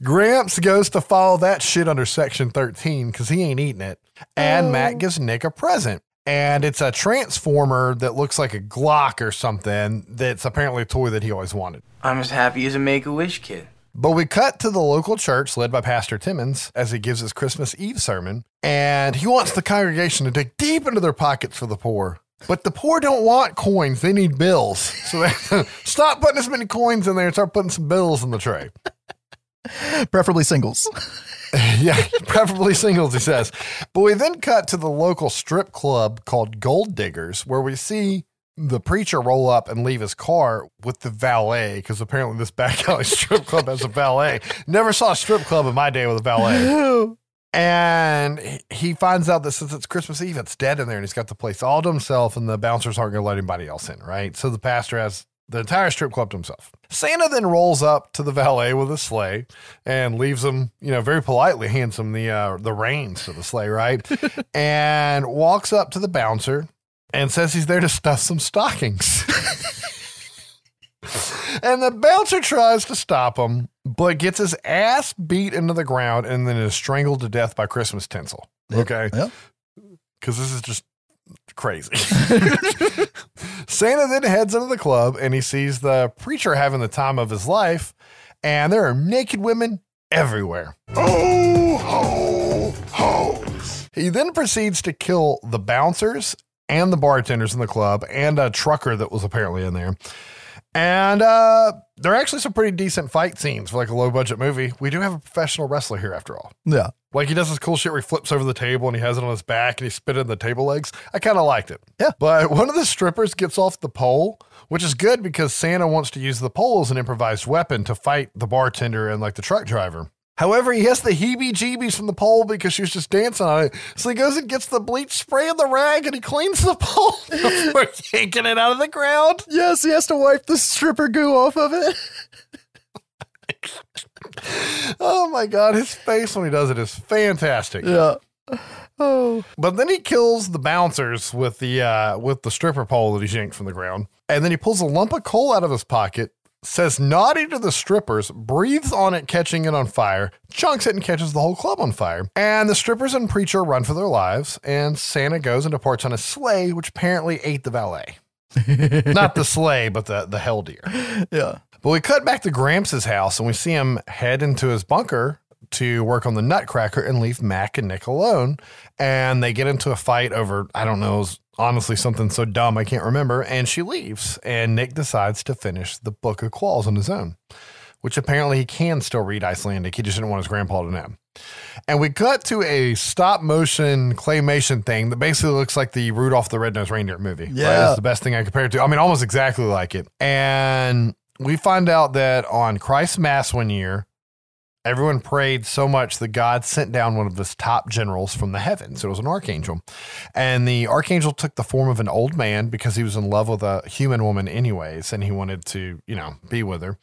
Gramps goes to follow that shit under Section 13 because he ain't eating it. And oh. Matt gives Nick a present. And it's a transformer that looks like a Glock or something that's apparently a toy that he always wanted. I'm as happy as a make a wish kid. But we cut to the local church led by Pastor Timmons as he gives his Christmas Eve sermon. And he wants the congregation to dig deep into their pockets for the poor. But the poor don't want coins, they need bills. So they, [laughs] stop putting as many coins in there and start putting some bills in the tray. [laughs] Preferably singles. [laughs] yeah, preferably singles, he says. But we then cut to the local strip club called Gold Diggers, where we see the preacher roll up and leave his car with the valet, because apparently this back [laughs] alley strip club has a valet. Never saw a strip club in my day with a valet. And he- finds out that since it's Christmas Eve, it's dead in there, and he's got the place all to himself, and the bouncers aren't going to let anybody else in, right? So the pastor has the entire strip club to himself. Santa then rolls up to the valet with a sleigh and leaves him, you know, very politely hands him the uh, the reins to the sleigh, right? [laughs] and walks up to the bouncer and says he's there to stuff some stockings. [laughs] and the bouncer tries to stop him, but gets his ass beat into the ground and then is strangled to death by Christmas tinsel. Okay. Yeah. Because this is just crazy. [laughs] Santa then heads into the club and he sees the preacher having the time of his life, and there are naked women everywhere. Ho, ho, hoes. He then proceeds to kill the bouncers and the bartenders in the club and a trucker that was apparently in there. And uh, there are actually some pretty decent fight scenes for like a low budget movie. We do have a professional wrestler here after all. Yeah. Like he does this cool shit where he flips over the table and he has it on his back and he spit it in the table legs. I kind of liked it. Yeah. But [laughs] one of the strippers gets off the pole, which is good because Santa wants to use the pole as an improvised weapon to fight the bartender and like the truck driver. However, he has the heebie jeebies from the pole because she was just dancing on it. So he goes and gets the bleach spray and the rag and he cleans the pole [laughs] before yanking it out of the ground. Yes, he has to wipe the stripper goo off of it. [laughs] Oh my God. His face when he does it is fantastic. Yeah. Oh. But then he kills the bouncers with the uh, with the stripper pole that he's yanked from the ground, and then he pulls a lump of coal out of his pocket, says naughty to the strippers, breathes on it, catching it on fire, chunks it, and catches the whole club on fire. And the strippers and preacher run for their lives, and Santa goes and departs on a sleigh, which apparently ate the valet. [laughs] Not the sleigh, but the the hell deer. Yeah. But we cut back to Gramps' house and we see him head into his bunker to work on the Nutcracker and leave Mac and Nick alone. And they get into a fight over, I don't know, honestly something so dumb I can't remember. And she leaves. And Nick decides to finish the Book of Claws on his own, which apparently he can still read Icelandic. He just didn't want his grandpa to know. And we cut to a stop motion claymation thing that basically looks like the Rudolph the Red-Nosed Reindeer movie. right? Yeah. It's the best thing I compare it to. I mean, almost exactly like it. And we find out that on Christ's Mass one year, everyone prayed so much that God sent down one of his top generals from the heavens. It was an archangel. And the archangel took the form of an old man because he was in love with a human woman, anyways, and he wanted to, you know, be with her.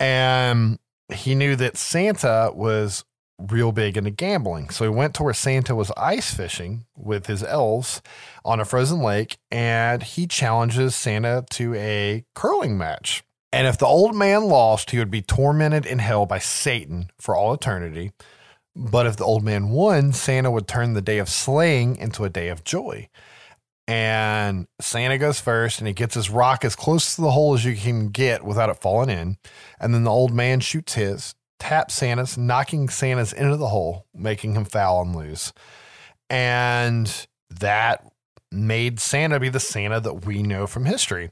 And he knew that Santa was real big into gambling. So he went to where Santa was ice fishing with his elves on a frozen lake and he challenges Santa to a curling match. And if the old man lost, he would be tormented in hell by Satan for all eternity. But if the old man won, Santa would turn the day of slaying into a day of joy. And Santa goes first and he gets his rock as close to the hole as you can get without it falling in. And then the old man shoots his, taps Santa's, knocking Santa's into the hole, making him foul and lose. And that made Santa be the Santa that we know from history.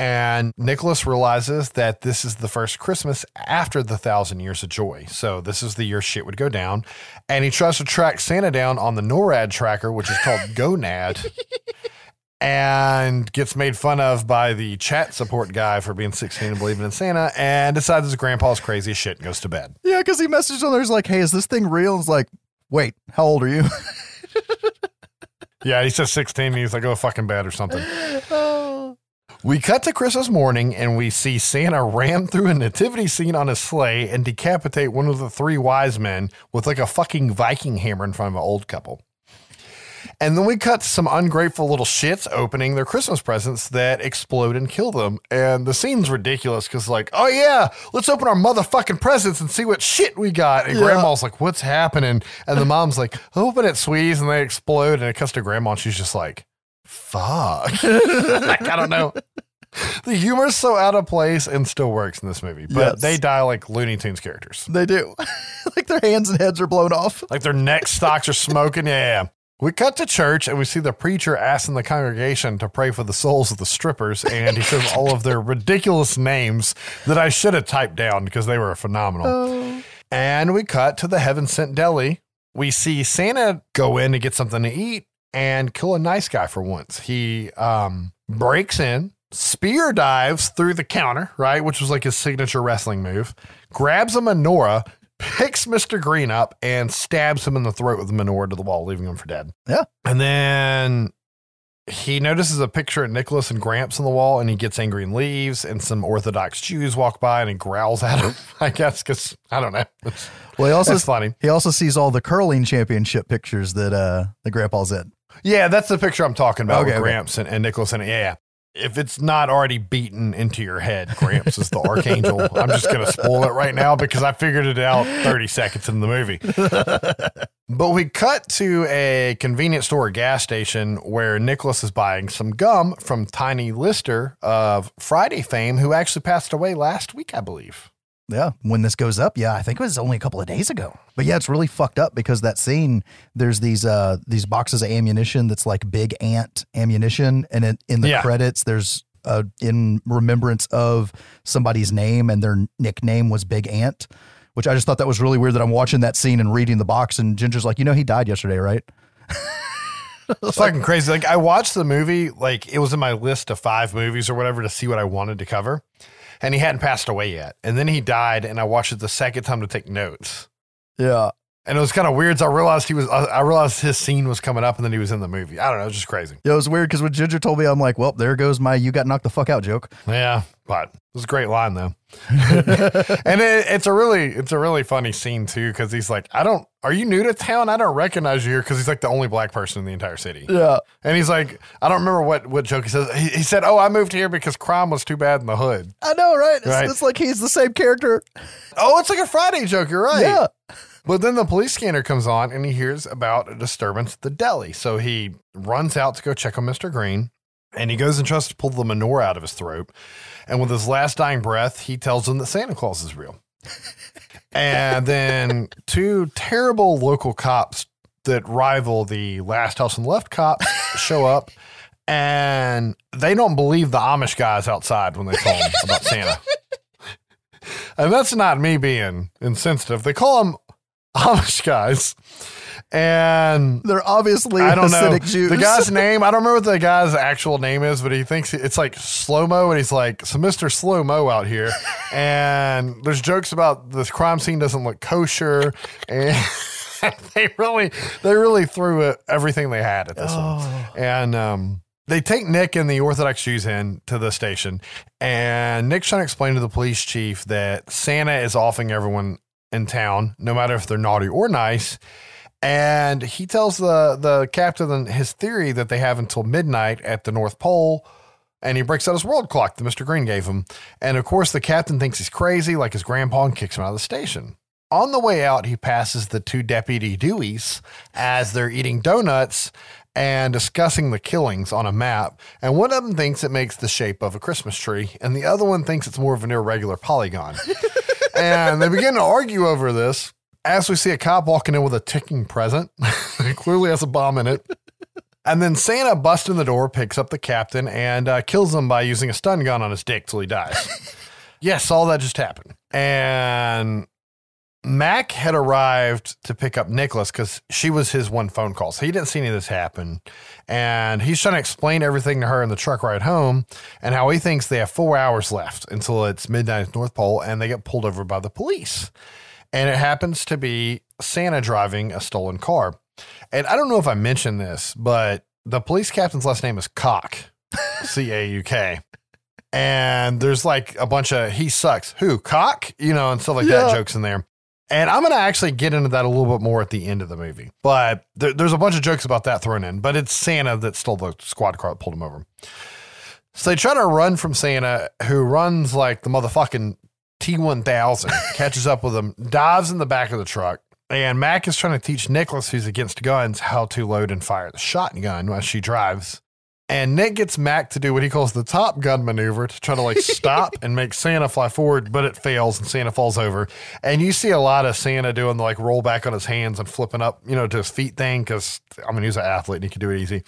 And Nicholas realizes that this is the first Christmas after the thousand years of joy. So this is the year shit would go down. And he tries to track Santa down on the NORAD tracker, which is called [laughs] GONAD. and gets made fun of by the chat support guy for being 16 and believing in Santa, and decides his grandpa's crazy as shit and goes to bed. Yeah, because he messaged on there. He's like, hey, is this thing real? It's like, wait, how old are you? [laughs] Yeah, he says 16 and he's like, oh, fucking bad or something. [laughs] Oh. We cut to Christmas morning and we see Santa ram through a nativity scene on his sleigh and decapitate one of the three wise men with like a fucking Viking hammer in front of an old couple. And then we cut to some ungrateful little shits opening their Christmas presents that explode and kill them. And the scene's ridiculous because, like, oh yeah, let's open our motherfucking presents and see what shit we got. And Yeah. grandma's like, what's happening? And the mom's like, open it, sweeties. And they explode. And it cuts to grandma and she's just like, fuck. [laughs] like, I don't know. The humor's so out of place and still works in this movie, but Yes. they die like Looney Tunes characters. they do. [laughs] like their hands and heads are blown off. Like their neck stocks are smoking. Yeah, yeah. We cut to church and we see the preacher asking the congregation to pray for the souls of the strippers, and he says all of their ridiculous names that I should have typed down because they were phenomenal. Oh. And we cut to the heaven sent deli. We see Santa go in to get something to eat and kill a nice guy for once. He um, breaks in, spear dives through the counter, right, which was like his signature wrestling move, grabs a menorah, picks Mr. Green up, and stabs him in the throat with the menorah to the wall, leaving him for dead. Yeah. And then he notices a picture of Nicholas and Gramps on the wall and he gets angry and leaves. And some Orthodox Jews walk by and he growls at him, [laughs] I guess, because I don't know. Well, he also funny. he also sees all the curling championship pictures that uh the grandpa's in. Yeah, that's the picture I'm talking about Okay, with okay. Gramps and, and Nicholas in it. Yeah, yeah. If it's not already beaten into your head, Gramps is the [laughs] archangel. I'm just going to spoil it right now because I figured it out 30 seconds in the movie. [laughs] but we cut to a convenience store or gas station where Nicholas is buying some gum from Tiny Lister of Friday fame, who actually passed away last week, I believe. Yeah, when this goes up, yeah, I think it was only a couple of days ago. But yeah, it's really fucked up because that scene, there's these uh these boxes of ammunition that's like big ant ammunition, and it, in the Yeah. credits, there's uh in remembrance of somebody's name, and their nickname was Big Ant, which I just thought that was really weird. That I'm watching that scene and reading the box, and Ginger's like, you know, he died yesterday, right? [laughs] It's fucking crazy. Like I watched the movie, like it was in my list of five movies or whatever to see what I wanted to cover. And he hadn't passed away yet. And then he died, and I watched it the second time to take notes. Yeah. And it was kind of weird. So I realized he was. I I realized his scene was coming up, and then he was in the movie. I don't know. It was just crazy. Yeah, it was weird because when Ginger told me, I'm like, well, there goes my "you got knocked the fuck out" joke. Yeah, but it was a great line though. [laughs] and it, it's a really, it's a really funny scene too because he's like, "I don't. Are you new to town? I don't recognize you here." Because he's like the only black person in the entire city. Yeah. And he's like, I don't remember what what joke he says. He, he said, "Oh, I moved here because crime was too bad in the hood." I know, right? It's, Right. it's like he's the same character. Oh, it's like a Friday joke. You're right. Yeah. But then the police scanner comes on and he hears about a disturbance at the deli. So he runs out to go check on Mr. Green and he goes and tries to pull the menorah out of his throat. And with his last dying breath, he tells them that Santa Claus is real. and then two terrible local cops that rival the last house on the left cops show up and they don't believe the Amish guys outside when they tell them about Santa. And that's not me being insensitive. They call them Amish guys. And They're obviously I don't know Jews. the guy's [laughs] name. I don't remember what the guy's actual name is, but he thinks it's like slow mo, and he's like, "So Mister Slow Mo out here," [laughs] and there's jokes about this crime scene doesn't look kosher, and [laughs] they really, they really threw it, everything they had at this one, and um. They take Nick and the Orthodox Jews in to the station, and Nick's trying to explain to the police chief that Santa is offing everyone in town, no matter if they're naughty or nice. And he tells the the captain his theory that they have until midnight at the North Pole. And he breaks out his world clock that Mr. Green gave him. And of course, the captain thinks he's crazy, like his grandpa, and kicks him out of the station. On the way out, he passes the two deputy Deweys as they're eating donuts and discussing the killings on a map. And one of them thinks it makes the shape of a Christmas tree, and the other one thinks it's more of an irregular polygon. [laughs] and they begin to argue over this as we see a cop walking in with a ticking present. [laughs] it clearly has a bomb in it. And then Santa busts in the door, picks up the captain, and uh, kills him by using a stun gun on his dick till he dies. [laughs] yes, all that just happened. And Mac had arrived to pick up Nicholas because she was his one phone call. So he didn't see any of this happen. And he's trying to explain everything to her in the truck ride home and how he thinks they have four hours left until it's midnight at North Pole and they get pulled over by the police. And it happens to be Santa driving a stolen car. And I don't know if I mentioned this, but the police captain's last name is Cock, [laughs] C A U K. And there's like a bunch of he sucks. Who? Cock? You know, and stuff like that jokes in there. And I'm going to actually get into that a little bit more at the end of the movie. But there, there's a bunch of jokes about that thrown in. But it's Santa that stole the squad car that pulled him over. So they try to run from Santa, who runs like the motherfucking T1000, catches up with them, dives in the back of the truck. And Mac is trying to teach Nicholas, who's against guns, how to load and fire the shotgun while she drives. And Nick gets Mac to do what he calls the top gun maneuver to try to like [laughs] stop and make Santa fly forward, but it fails and Santa falls over. And you see a lot of Santa doing the like roll back on his hands and flipping up, you know, to his feet thing. Cause I mean, he's an athlete and he can do it easy.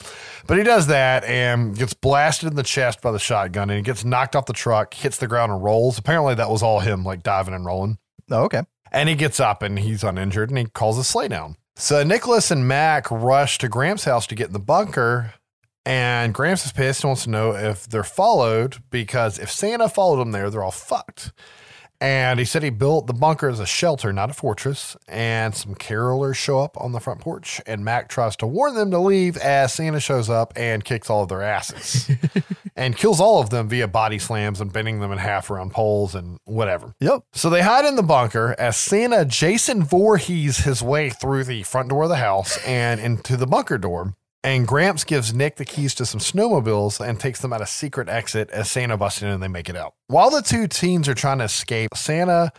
But he does that and gets blasted in the chest by the shotgun and he gets knocked off the truck, hits the ground and rolls. Apparently that was all him like diving and rolling. Oh, okay. And he gets up and he's uninjured and he calls his sleigh down. So Nicholas and Mac rush to Gramps' house to get in the bunker. And Gramps is pissed and wants to know if they're followed because if Santa followed them there, they're all fucked. And he said he built the bunker as a shelter, not a fortress. And some carolers show up on the front porch, and Mac tries to warn them to leave as Santa shows up and kicks all of their asses [laughs] and kills all of them via body slams and bending them in half around poles and whatever. Yep. So they hide in the bunker as Santa Jason Voorhees his way through the front door of the house and into the bunker door. And Gramps gives Nick the keys to some snowmobiles and takes them out a secret exit as Santa busts in and they make it out. While the two teens are trying to escape, Santa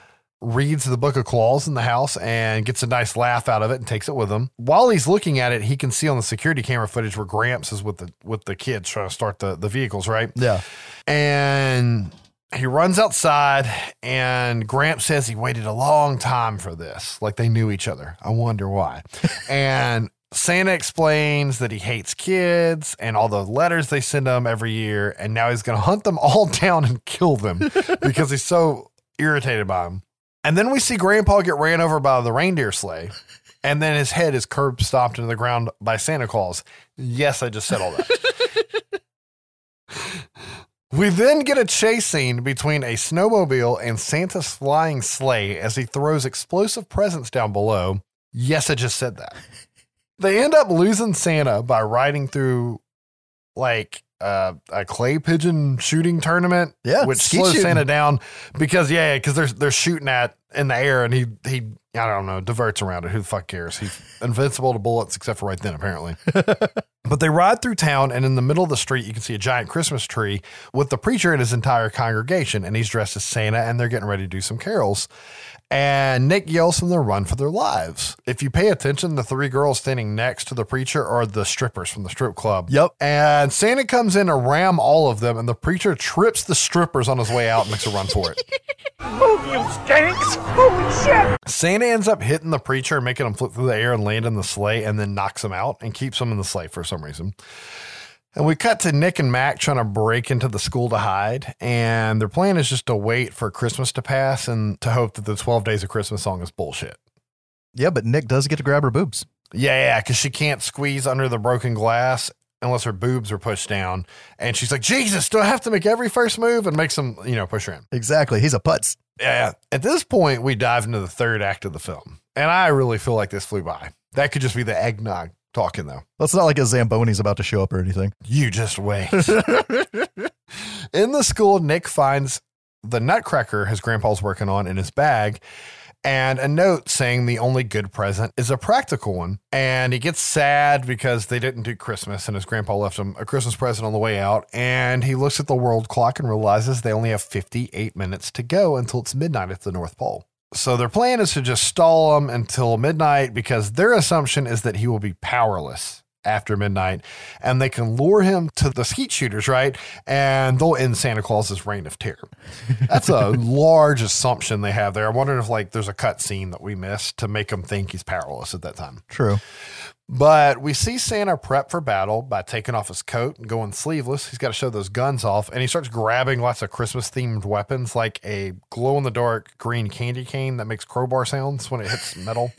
reads the book of claws in the house and gets a nice laugh out of it and takes it with him. While he's looking at it, he can see on the security camera footage where Gramps is with the with the kids trying to start the, the vehicles, right? Yeah. And he runs outside, and Gramps says he waited a long time for this. Like they knew each other. I wonder why. [laughs] and Santa explains that he hates kids and all the letters they send him every year. And now he's going to hunt them all [laughs] down and kill them because he's so irritated by them. And then we see Grandpa get ran over by the reindeer sleigh. And then his head is curb stomped into the ground by Santa Claus. Yes, I just said all that. [laughs] We then get a chase scene between a snowmobile and Santa's flying sleigh as he throws explosive presents down below. Yes, I just said that. They end up losing Santa by riding through like uh, a clay pigeon shooting tournament. Yeah, which slows shooting. Santa down because yeah, because they're they're shooting at in the air and he he I don't know diverts around it. Who the fuck cares? He's invincible to bullets except for right then apparently. [laughs] But they ride through town, and in the middle of the street, you can see a giant Christmas tree with the preacher and his entire congregation. And he's dressed as Santa, and they're getting ready to do some carols. And Nick yells from the run for their lives. If you pay attention, the three girls standing next to the preacher are the strippers from the strip club. Yep. And Santa comes in to ram all of them, and the preacher trips the strippers on his way out and makes a run for it. [laughs] Oh, you skanks! Holy shit! Santa ends up hitting the preacher, making him flip through the air and land in the sleigh, and then knocks him out and keeps him in the sleigh for some reason. And we cut to Nick and Mac trying to break into the school to hide. And their plan is just to wait for Christmas to pass and to hope that the 12 Days of Christmas song is bullshit. Yeah, but Nick does get to grab her boobs. Yeah, yeah, because she can't squeeze under the broken glass unless her boobs are pushed down. And she's like, Jesus, do I have to make every first move? And makes him, you know, push her in. Exactly. He's a putz. Yeah. At this point, we dive into the third act of the film. And I really feel like this flew by. That could just be the eggnog talking, though. That's not like a Zamboni's about to show up or anything. You just wait. [laughs] [laughs] in the school, Nick finds the nutcracker his grandpa's working on in his bag and a note saying the only good present is a practical one. And he gets sad because they didn't do Christmas and his grandpa left him a Christmas present on the way out. And he looks at the world clock and realizes they only have 58 minutes to go until it's midnight at the North Pole. So their plan is to just stall him until midnight because their assumption is that he will be powerless after midnight and they can lure him to the skeet shooters, right? And they'll end Santa Claus's reign of terror. That's a [laughs] large assumption they have there. I wonder if like there's a cut scene that we missed to make him think he's powerless at that time. True. But we see Santa prep for battle by taking off his coat and going sleeveless. He's got to show those guns off, and he starts grabbing lots of Christmas themed weapons like a glow in the dark green candy cane that makes crowbar sounds when it hits [laughs] metal.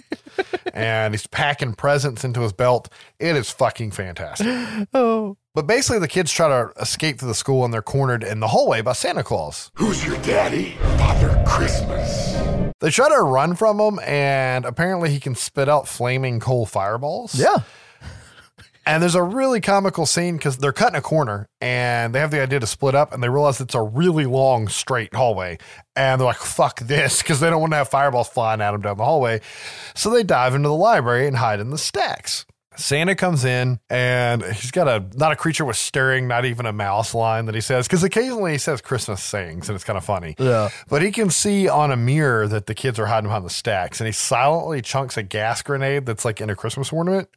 and he's packing presents into his belt. It is fucking fantastic. [gasps] Oh. But basically, the kids try to escape to the school and they're cornered in the hallway by Santa Claus. Who's your daddy? Father Christmas. They try to run from him, and apparently, he can spit out flaming coal fireballs. Yeah. And there's a really comical scene because they're cutting a corner and they have the idea to split up and they realize it's a really long straight hallway. And they're like, fuck this because they don't want to have fireballs flying at them down the hallway. So they dive into the library and hide in the stacks. Santa comes in and he's got a not a creature with stirring, not even a mouse line that he says because occasionally he says Christmas sayings and it's kind of funny. Yeah. But he can see on a mirror that the kids are hiding behind the stacks and he silently chunks a gas grenade that's like in a Christmas ornament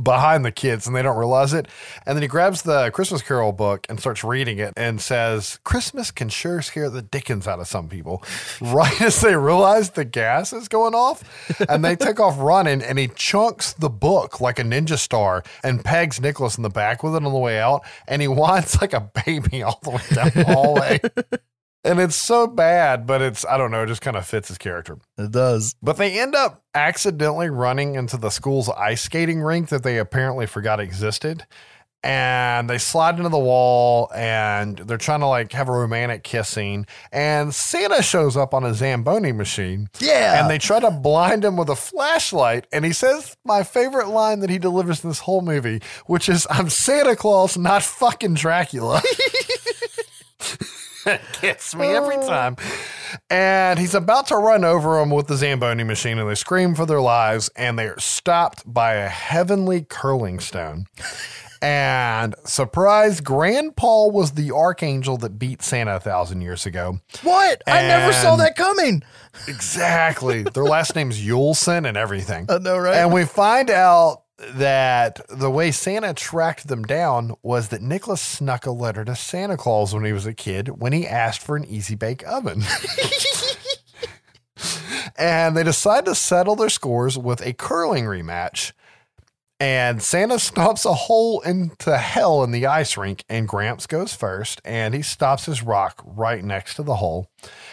behind the kids and they don't realize it. And then he grabs the Christmas Carol book and starts reading it and says, Christmas can sure scare the dickens out of some people. [laughs] right as they realize the gas is going off and they take off running and he chunks the book like a ninja star and pegs Nicholas in the back with it on the way out. And he [laughs] whines like a baby all the way down the hallway. [laughs] And it's so bad, but it's, I don't know, it just kind of fits his character. It does. But they end up accidentally running into the school's ice skating rink that they apparently forgot existed. And they slide into the wall and they're trying to like have a romantic kiss scene. And Santa shows up on a Zamboni machine. Yeah. And they try to blind him with a flashlight. And he says my favorite line that he delivers in this whole movie, which is I'm Santa Claus, not fucking Dracula. [laughs] [laughs] gets me every oh. time. And he's about to run over them with the Zamboni machine, and they scream for their lives, and they are stopped by a heavenly curling stone. And surprise, Grandpa was the archangel that beat Santa a thousand years ago. What? I never saw that coming. Exactly. Their last name's Yuleson and everything. I know, right? And we find out that the way Santa tracked them down was that Nicholas snuck a letter to Santa Claus when he was a kid when he asked for an easy bake oven. [laughs] and they decide to settle their scores with a curling rematch. And Santa stomps a hole into hell in the ice rink, and Gramps goes first, and he stops his rock right next to the hole.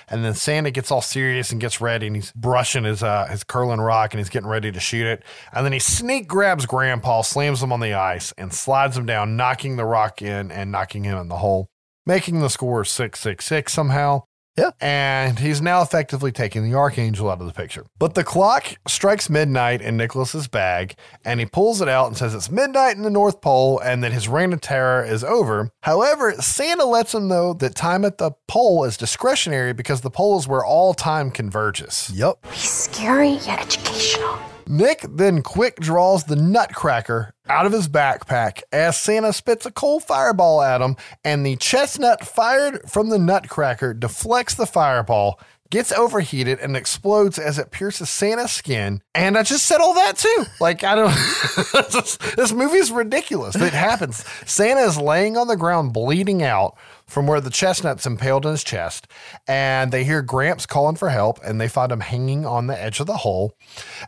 And then Santa gets all serious and gets ready, and he's brushing his uh, his curling rock, and he's getting ready to shoot it. And then he sneak grabs Grandpa, slams him on the ice, and slides him down, knocking the rock in and knocking him in the hole, making the score six six six somehow. Yeah. And he's now effectively taking the Archangel out of the picture. But the clock strikes midnight in Nicholas's bag, and he pulls it out and says it's midnight in the North Pole and that his reign of terror is over. However, Santa lets him know that time at the pole is discretionary because the pole is where all time converges. Yep. He's scary yet educational. Nick then quick draws the nutcracker out of his backpack as Santa spits a cold fireball at him, and the chestnut fired from the nutcracker deflects the fireball, gets overheated, and explodes as it pierces Santa's skin. And I just said all that too. Like, I don't, [laughs] this, movie is ridiculous. It happens. Santa is laying on the ground bleeding out from where the chestnut's impaled in his chest, and they hear Gramps calling for help, and they find him hanging on the edge of the hole,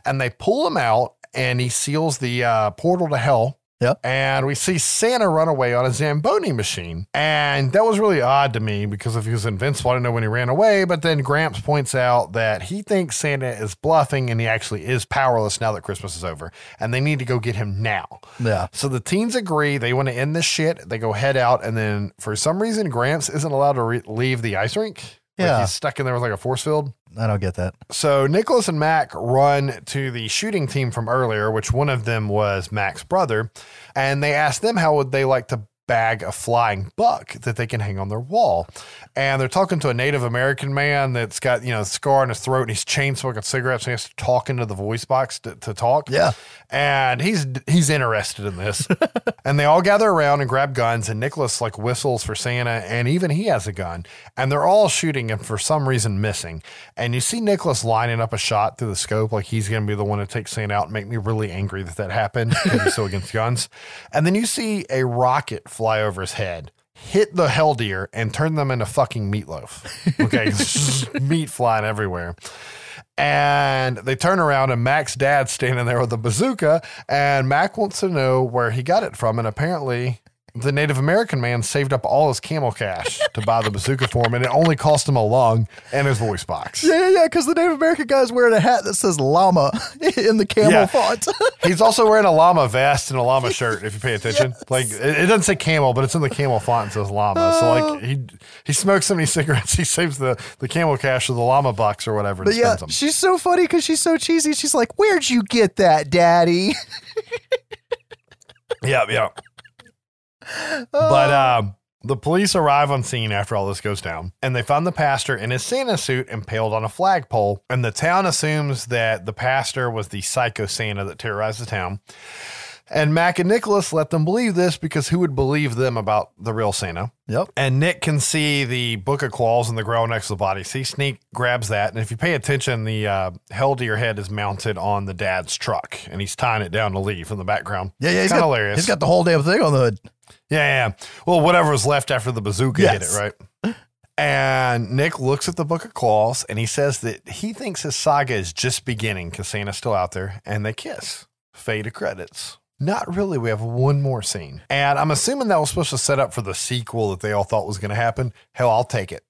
and they pull him out, and he seals the uh, portal to hell Yeah. And we see Santa run away on a Zamboni machine. And that was really odd to me because if he was invincible, I didn't know when he ran away. But then Gramps points out that he thinks Santa is bluffing and he actually is powerless now that Christmas is over. And they need to go get him now. Yeah. So the teens agree they want to end this shit. They go head out. And then for some reason, Gramps isn't allowed to re- leave the ice rink. Like Yeah. he's stuck in there with like a force field. I don't get that. So Nicholas and Mac run to the shooting team from earlier, which one of them was Mac's brother, and they ask them how would they like to bag a flying buck that they can hang on their wall. And they're talking to a Native American man that's got, you know, a scar on his throat and he's chain smoking cigarettes and he has to talk into the voice box to, to talk. Yeah. And he's he's interested in this. [laughs] and they all gather around and grab guns and Nicholas like whistles for Santa and even he has a gun. And they're all shooting and for some reason missing. And you see Nicholas lining up a shot through the scope like he's going to be the one to take Santa out and make me really angry that that happened because he's so [laughs] against guns. And then you see a rocket fly over his head. Hit the hell deer and turn them into fucking meatloaf. Okay, [laughs] meat flying everywhere. And they turn around, and Mac's dad's standing there with a bazooka. And Mac wants to know where he got it from. And apparently, the Native American man saved up all his camel cash to buy the bazooka for him. And it only cost him a lung and his voice box. Yeah, yeah, yeah. Because the Native American guy's wearing a hat that says llama [laughs] in the camel Yeah. font. [laughs] He's also wearing a llama vest and a llama shirt. If you pay attention, like it, it doesn't say camel, but it's in the camel font. and says llama. So oh. like he he smokes so many [laughs] cigarettes, he saves the the camel cash or the llama box or whatever. But yeah, she's so funny because she's so cheesy. She's like, "Where'd you get that, Daddy?" Yeah, yeah. But um, the police arrive on scene after all this goes down, and they find the pastor in his Santa suit impaled on a flagpole. And the town assumes that the pastor was the psycho Santa that terrorized the town. And Mac and Nicholas let them believe this because who would believe them about the real Santa? Yep. And Nick can see the book of claws in the ground next to the body. See, Sneak grabs that. And if you pay attention, the uh, hell to your head is mounted on the dad's truck and he's tying it down to leave in the background. Yeah, yeah. It's He's kind got, of hilarious. He's got the whole damn thing on the hood. Yeah, yeah. Well, whatever was left after the bazooka hit Yes. it, right? And Nick looks at the book of claws and he says that he thinks his saga is just beginning because Santa's still out there and they kiss. Fade to credits. Not really. We have one more scene. And I'm assuming that was supposed to set up for the sequel that they all thought was going to happen. Hell, I'll take it.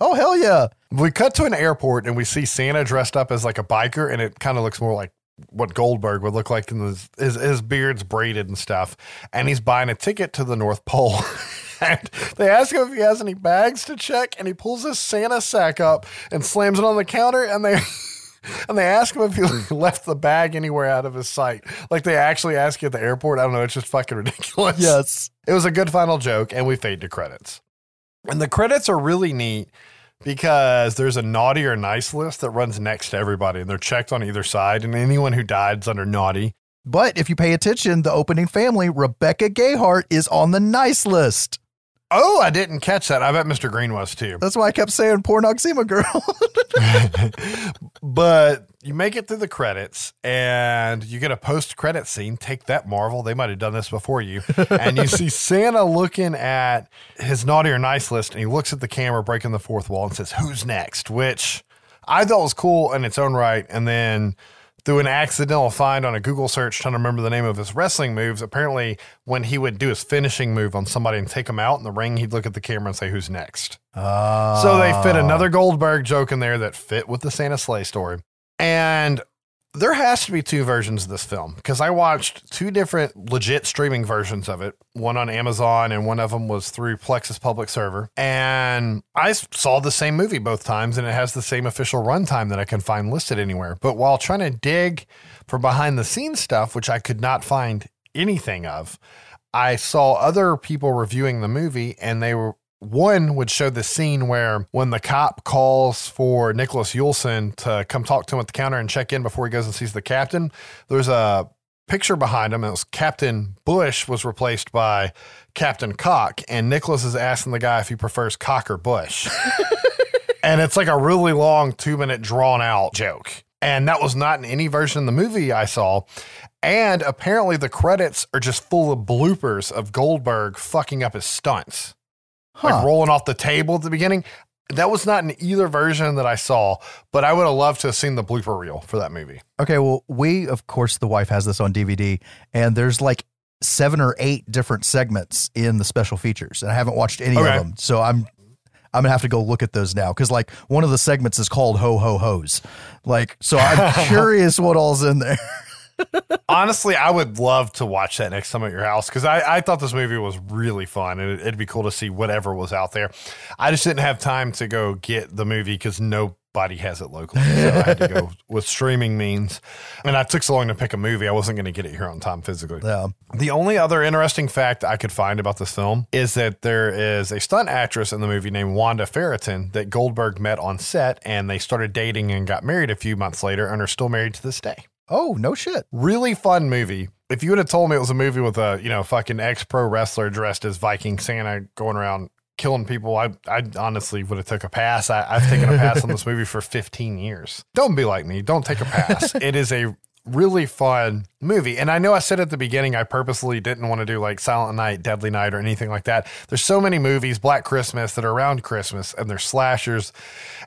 Oh hell yeah! We cut to an airport and we see Santa dressed up as like a biker, and it kind of looks more like what Goldberg would look like in his, his his beard's braided and stuff. And he's buying a ticket to the North Pole. [laughs] and they ask him if he has any bags to check, and he pulls his Santa sack up and slams it on the counter, and they. [laughs] And they ask him if he [laughs] left the bag anywhere out of his sight. Like they actually ask you at the airport. I don't know. It's just fucking ridiculous. Yes. It was a good final joke, and we fade to credits. And the credits are really neat because there's a naughty or nice list that runs next to everybody, and they're checked on either side. And anyone who died is under naughty. But if you pay attention, the opening family, Rebecca Gayhart, is on the nice list. Oh, I didn't catch that. I bet Mr. Green was too. That's why I kept saying poor Noxzema girl. [laughs] but you make it through the credits and you get a post credit scene. Take that, Marvel. They might have done this before you. [laughs] and you see Santa looking at his naughty or nice list and he looks at the camera, breaking the fourth wall, and says, Who's next? Which I thought was cool in its own right. And then through an accidental find on a Google search trying to remember the name of his wrestling moves, apparently when he would do his finishing move on somebody and take him out in the ring, he'd look at the camera and say, Who's next? Ah. So they fit another Goldberg joke in there that fit with the Santa Sleigh story. And there has to be two versions of this film because I watched two different legit streaming versions of it, one on Amazon and one of them was through Plexus Public Server. And I saw the same movie both times and it has the same official runtime that I can find listed anywhere. But while trying to dig for behind the scenes stuff, which I could not find anything of, I saw other people reviewing the movie and they were one would show the scene where when the cop calls for Nicholas Yuleson to come talk to him at the counter and check in before he goes and sees the captain, there's a picture behind him. It was Captain Bush was replaced by Captain Cock, and Nicholas is asking the guy if he prefers Cock or Bush. [laughs] and it's like a really long two minute drawn out joke. And that was not in any version of the movie I saw. And apparently the credits are just full of bloopers of Goldberg fucking up his stunts Huh. like rolling off the table at the beginning. That was not in either version that I saw, but I would have loved to have seen the blooper reel for that movie. Okay, well, we of course the wife has this on DVD, and there's like seven or eight different segments in the special features, and I haven't watched any Okay. of them. So I'm I'm gonna have to go look at those now because like one of the segments is called Ho Ho Ho's. Like, so I'm [laughs] curious what all's in there. Honestly, I would love to watch that next time at your house because I, I thought this movie was really fun and it, it'd be cool to see whatever was out there. I just didn't have time to go get the movie because nobody has it locally. So I had to go [laughs] with streaming means. And I took so long to pick a movie, I wasn't going to get it here on time physically. Yeah. The only other interesting fact I could find about this film is that there is a stunt actress in the movie named Wanda Ferraton that Goldberg met on set and they started dating and got married a few months later and are still married to this day Oh no shit. really fun movie. If you would have told me it was a movie with a you know fucking ex pro wrestler dressed as Viking Santa going around killing people, I I honestly would have took a pass. I, I've taken a pass on this [laughs] movie for 15 years. Don't be like me. Don't take a pass. [laughs] it is a really fun movie. And I know I said at the beginning I purposely didn't want to do like Silent Night, Deadly Night, or anything like that. There's so many movies, Black Christmas, that are around Christmas and they're slashers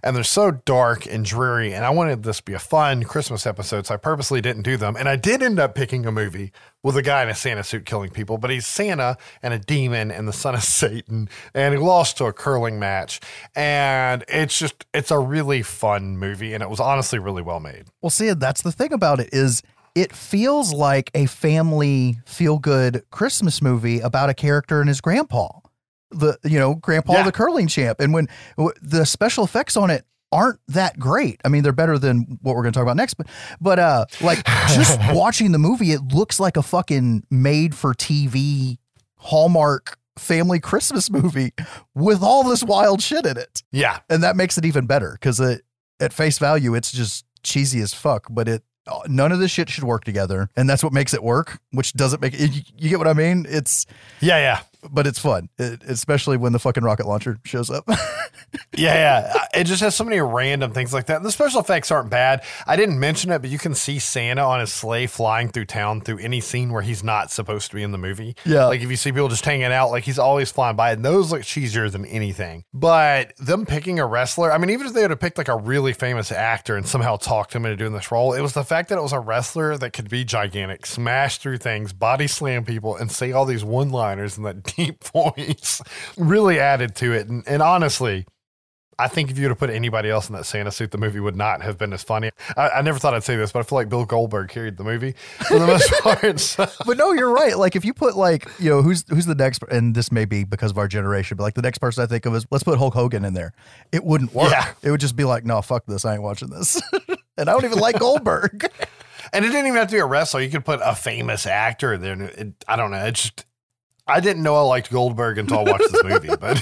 and they're so dark and dreary. And I wanted this to be a fun Christmas episode, so I purposely didn't do them. And I did end up picking a movie with a guy in a Santa suit killing people, but he's Santa and a demon and the son of [laughs] Satan, and he lost to a curling match. And it's just it's a really fun movie, and it was honestly really well made. Well, see, that's the thing about it is it feels like a family feel good Christmas movie about a character and his grandpa, the you know grandpa Yeah. the curling champ, and when w- the special effects on it aren't that great. I mean, they're better than what we're going to talk about next, but but uh, like just [laughs] watching the movie, it looks like a fucking made for TV Hallmark family Christmas movie with all this wild shit in it Yeah, and that makes it even better because it, at face value it's just cheesy as fuck but it none of this shit should work together and that's what makes it work which doesn't make it you, you get what i mean it's yeah, yeah. But it's fun it, especially when the fucking rocket launcher shows up [laughs] Yeah, yeah. It just has so many random things like that. And the special effects aren't bad. I didn't mention it, but you can see Santa on his sleigh flying through town through any scene where he's not supposed to be in the movie. Yeah. Like if you see people just hanging out, like he's always flying by, and those look cheesier than anything. But them picking a wrestler, I mean, even if they would have picked like a really famous actor and somehow talked him into doing this role, it was the fact that it was a wrestler that could be gigantic, smash through things, body slam people, and say all these one liners and that deep [laughs] voice really added to it. And, and honestly, I think if you would have put anybody else in that Santa suit, the movie would not have been as funny. I, I never thought I'd say this, but I feel like Bill Goldberg carried the movie for the most [laughs] part. So- but no you're right like if you put like you know who's who's the next and this may be because of our generation but like the next person i think of is let's put hulk hogan in there it wouldn't work Yeah. it would just be like no fuck this i ain't watching this [laughs] and i don't even like goldberg and it didn't even have to be a wrestler. You could put a famous actor there. It, I don't know. It's just, I didn't know I liked Goldberg until I watched this movie, but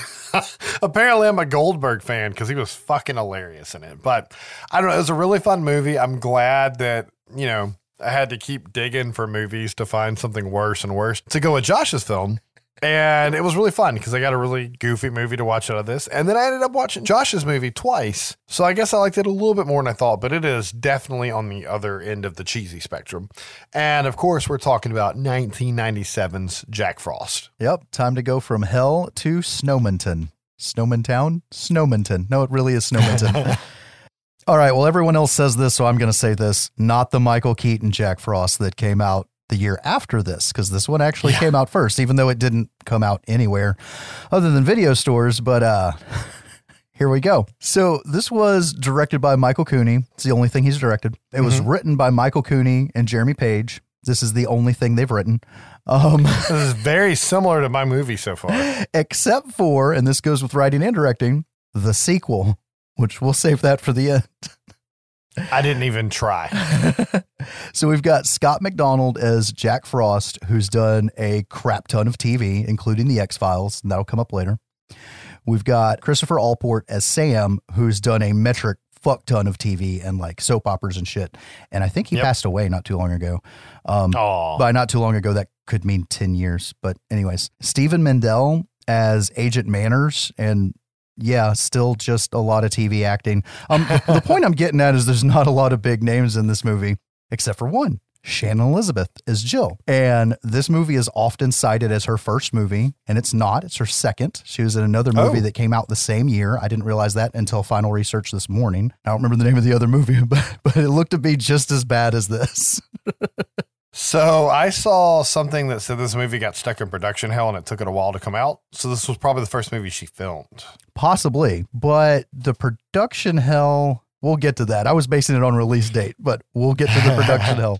[laughs] apparently I'm a Goldberg fan because he was fucking hilarious in it. But I don't know. It was a really fun movie. I'm glad that, you know, I had to keep digging for movies to find something worse and worse to go with Josh's film. And it was really fun because I got a really goofy movie to watch out of this. And then I ended up watching Josh's movie twice. So I guess I liked it a little bit more than I thought, but it is definitely on the other end of the cheesy spectrum. And of course, we're talking about 1997's Jack Frost. Yep, time to go from hell to Snowmanton. Snowmantown? Snowmanton. No, it really is Snowmanton. [laughs] All right, well, everyone else says this, so I'm going to say this. Not the Michael Keaton Jack Frost that came out the year after this, because this one actually came out first, even though it didn't come out anywhere other than video stores. But uh, [laughs] here we go. So this was directed by Michael Cooney. It's the only thing he's directed. It was written by Michael Cooney and Jeremy Paige. This is the only thing they've written. Um, [laughs] This is very similar to my movie so far. except for, and this goes with writing and directing, the sequel, which we'll save that for the end. I didn't even try. [laughs] So we've got Scott MacDonald as Jack Frost, who's done a crap ton of TV, including The X Files, and that'll come up later. We've got Christopher Allport as Sam, who's done a metric fuck ton of TV and like soap operas and shit. And I think he Yep. passed away not too long ago. Um, by not too long ago, that could mean 10 years. But, anyways, Stephen Mendel as Agent Manners. And yeah, still just a lot of TV acting. Um, [laughs] the point I'm getting at is there's not a lot of big names in this movie, except for one. Shannon Elizabeth is Jill. And this movie is often cited as her first movie, and it's not. It's her second. She was in another movie Oh. that came out the same year. I didn't realize that until final research this morning. I don't remember the name of the other movie, [laughs] but, but it looked to be just as bad as this. [laughs] So I saw something that said this movie got stuck in production hell and it took it a while to come out. So this was probably the first movie she filmed. Possibly, but the production hell, we'll get to that. I was basing it on release date, but we'll get to the production [laughs] hell.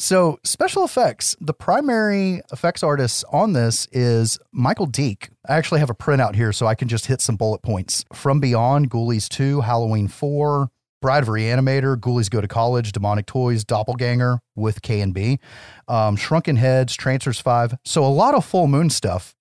So, special effects, the primary effects artist on this is Michael Deak. I actually have a printout here so I can just hit some bullet points. From Beyond, Ghoulies 2, Halloween 4, Bride of Reanimator, Ghoulies Go to College, Demonic Toys, Doppelganger with K and B, um, Shrunken Heads, Trancers 5. So, a lot of full moon stuff.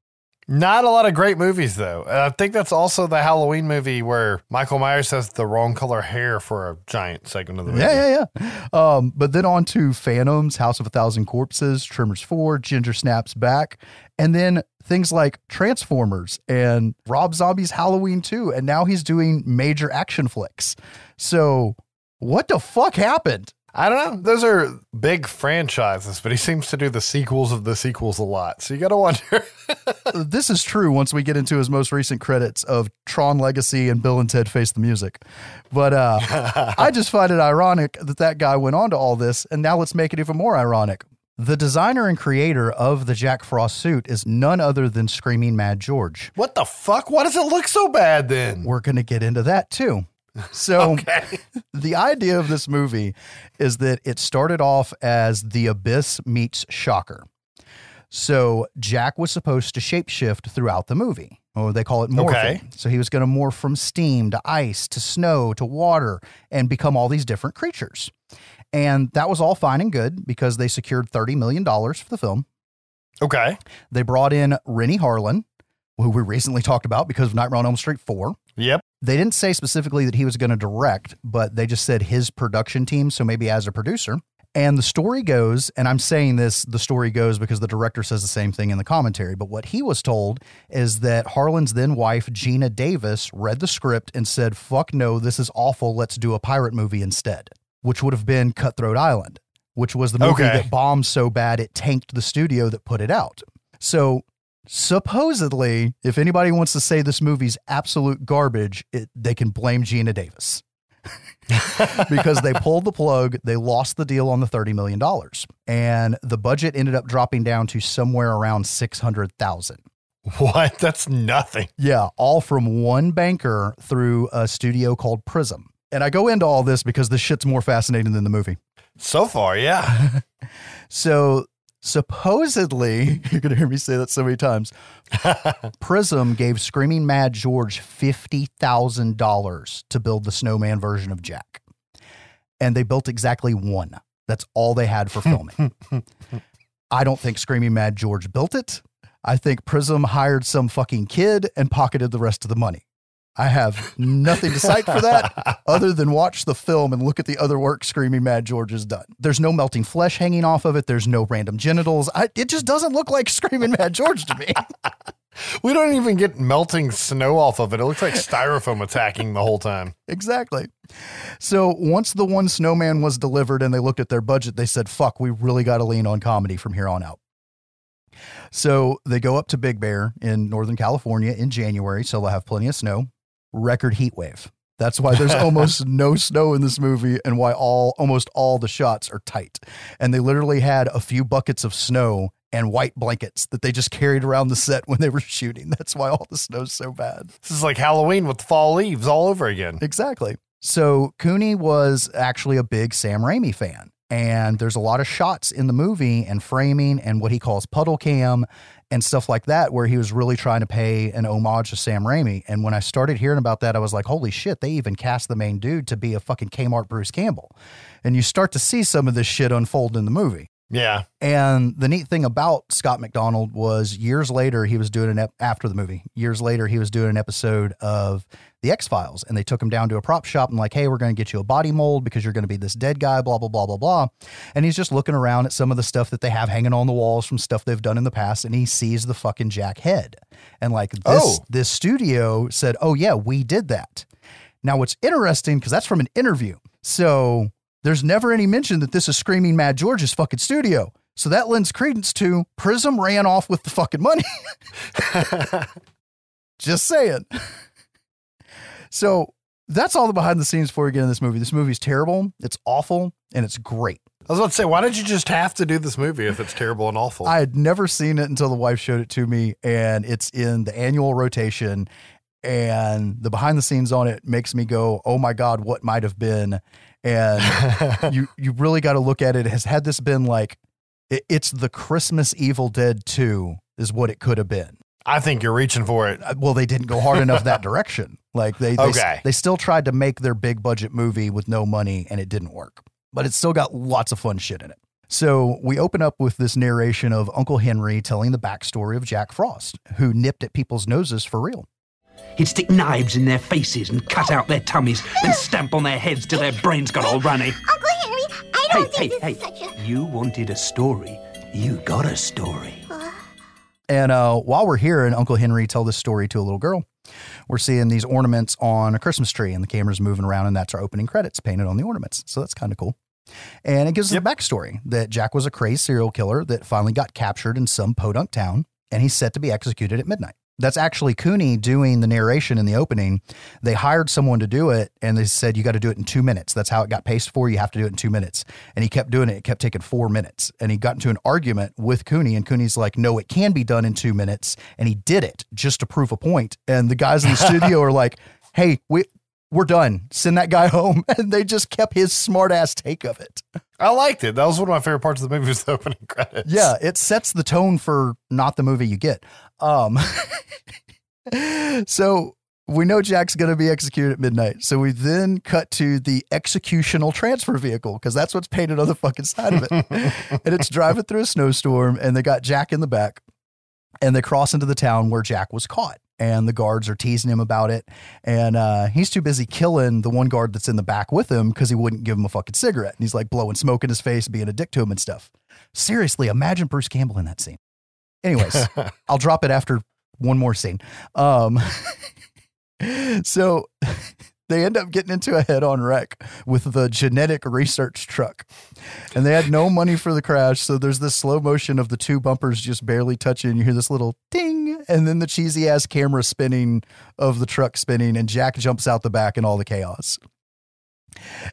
Not a lot of great movies, though. I think that's also the Halloween movie where Michael Myers has the wrong color hair for a giant segment of the movie. Yeah, yeah, yeah. Um, but then on to Phantoms, House of a Thousand Corpses, Tremors 4, Ginger Snaps Back, and then things like Transformers and Rob Zombie's Halloween 2. And now he's doing major action flicks. So, what the fuck happened? I don't know. Those are big franchises, but he seems to do the sequels of the sequels a lot. So you got to wonder. this is true once we get into his most recent credits of Tron Legacy and Bill and Ted Face the Music. But uh, [laughs] I just find it ironic that that guy went on to all this. And now let's make it even more ironic. The designer and creator of the Jack Frost suit is none other than Screaming Mad George. what the fuck? Why does it look so bad then? We're going to get into that too. [laughs] So, Okay. the idea of this movie is that it started off as The Abyss meets Shocker. So, Jack was supposed to shapeshift throughout the movie. Oh, they call it morphing. Okay. So, he was going to morph from steam to ice to snow to water and become all these different creatures. And that was all fine and good because they secured $30 million for the film. Okay. They brought in Renny Harlin, who we recently talked about because of Nightmare on Elm Street 4 Yep. They didn't say specifically that he was going to direct, but they just said his production team. So maybe as a producer. And the story goes, and I'm saying this, the story goes because the director says the same thing in the commentary. But what he was told is that Harlin's then wife, Geena Davis, read the script and said, fuck no, this is awful. Let's do a pirate movie instead, which would have been Cutthroat Island, which was the movie Okay. that bombed so bad it tanked the studio that put it out. So supposedly, if anybody wants to say this movie's absolute garbage, it, they can blame Geena Davis. [laughs] because they pulled the plug, they lost the deal on the $30 million. And the budget ended up dropping down to somewhere around 600,000. What? That's nothing. Yeah, all from one banker through a studio called Prism. And I go into all this because this shit's more fascinating than the movie. So far, yeah. [laughs] So supposedly, [laughs] you're going to hear me say that so many times. [laughs] Prism gave Screaming Mad George $50,000 to build the snowman version of Jack. And they built exactly one. That's all they had for filming. [laughs] I don't think Screaming Mad George built it. I think Prism hired some fucking kid and pocketed the rest of the money. I have nothing to cite for that [laughs] other than watch the film and look at the other work Screaming Mad George has done. There's no melting flesh hanging off of it. There's no random genitals. I, it just doesn't look like Screaming Mad George to me. [laughs] we don't even get melting snow off of it. It looks like styrofoam attacking the whole time. [laughs] exactly. So once the one snowman was delivered and they looked at their budget, they said, fuck, we really got to lean on comedy from here on out. So they go up to Big Bear in Northern California in January, so they'll have plenty of snow. Record heat wave. That's why there's almost [laughs] no snow in this movie and why all almost all the shots are tight. And they literally had a few buckets of snow and white blankets that they just carried around the set when they were shooting. That's why all the snow's so bad. This is like Halloween with the fall leaves all over again. Exactly. So Cooney was actually a big Sam Raimi fan. And there's a lot of shots in the movie and framing and what he calls puddle cam and stuff like that, where he was really trying to pay an homage to Sam Raimi. And when I started hearing about that, I was like, holy shit, they even cast the main dude to be a fucking Kmart Bruce Campbell. And you start to see some of this shit unfold in the movie. Yeah. And the neat thing about Scott MacDonald was years later, he was doing an ep- after the movie, years later, he was doing an episode of The X Files. And they took him down to a prop shop and, like, hey, we're going to get you a body mold because you're going to be this dead guy, blah, blah, blah, blah, blah. And he's just looking around at some of the stuff that they have hanging on the walls from stuff they've done in the past. And he sees the fucking Jack head. And, like, this, Oh. this studio said, oh, yeah, we did that. Now, what's interesting, because that's from an interview. So there's never any mention that this is Screaming Mad George's fucking studio. So that lends credence to Prism ran off with the fucking money. [laughs] [laughs] Just saying. So that's all the behind the scenes for you get in this movie. This movie's terrible, it's awful, and it's great. I was about to say, why did you just have to do this movie if it's terrible and awful? I had never seen it until the wife showed it to me, and it's in the annual rotation. And the behind the scenes on it makes me go, "Oh my god, what might have been?" And [laughs] you you really got to look at it. Has had this been like, it, it's the Christmas Evil Dead Two is what it could have been. I think you're reaching for it. Uh, Well, they didn't go hard enough that [laughs] direction. Like they, they Okay. they still tried to make their big budget movie with no money, and it didn't work. But it's still got lots of fun shit in it. So we open up with this narration of Uncle Henry telling the backstory of Jack Frost, who nipped at people's noses for real. He'd stick knives in their faces and cut out their tummies, then stamp on their heads till their brains got all runny. Uncle Henry, I don't hey, think hey, this is such a. you wanted a story. You got a story. And uh, while we're hearing Uncle Henry tell this story to a little girl, we're seeing these ornaments on a Christmas tree, and the camera's moving around, and that's our opening credits painted on the ornaments. So that's kind of cool. And it gives us a backstory that Jack was a crazed serial killer that finally got captured in some podunk town, and he's set to be executed at midnight. That's actually Cooney doing the narration in the opening. They hired someone to do it, and they said, You got to do it in two minutes. That's how it got paced for. You have to do it in two minutes. And he kept doing it. It kept taking four minutes. And he got into an argument with Cooney, and Cooney's like, No, it can be done in two minutes. And he did it just to prove a point. And the guys in the [laughs] studio are like, Hey, we, we're done. Send that guy [laughs] home. And they just kept his smart ass take of it. I liked it. That was one of my favorite parts of the movie was the opening [laughs] credits. Yeah, it sets the tone for not the movie you get. Um, [laughs] so we know Jack's going to be executed at midnight. So we then cut to the executional transfer vehicle because that's what's painted on the fucking side of it. and it's driving through a snowstorm, and they got Jack in the back, and they cross into the town where Jack was caught. And the guards are teasing him about it. And uh, he's too busy killing the one guard that's in the back with him because he wouldn't give him a fucking cigarette. And he's like blowing smoke in his face, being a dick to him and stuff. Seriously, imagine Bruce Campbell in that scene. Anyways, [laughs] I'll drop it after one more scene. Um, [laughs] so [laughs] they end up getting into a head on wreck with the genetic research truck. And they had no money for the crash. So there's this slow motion of the two bumpers just barely touching. You hear this little ding, and then the cheesy ass camera spinning of the truck spinning, and Jack jumps out the back in all the chaos.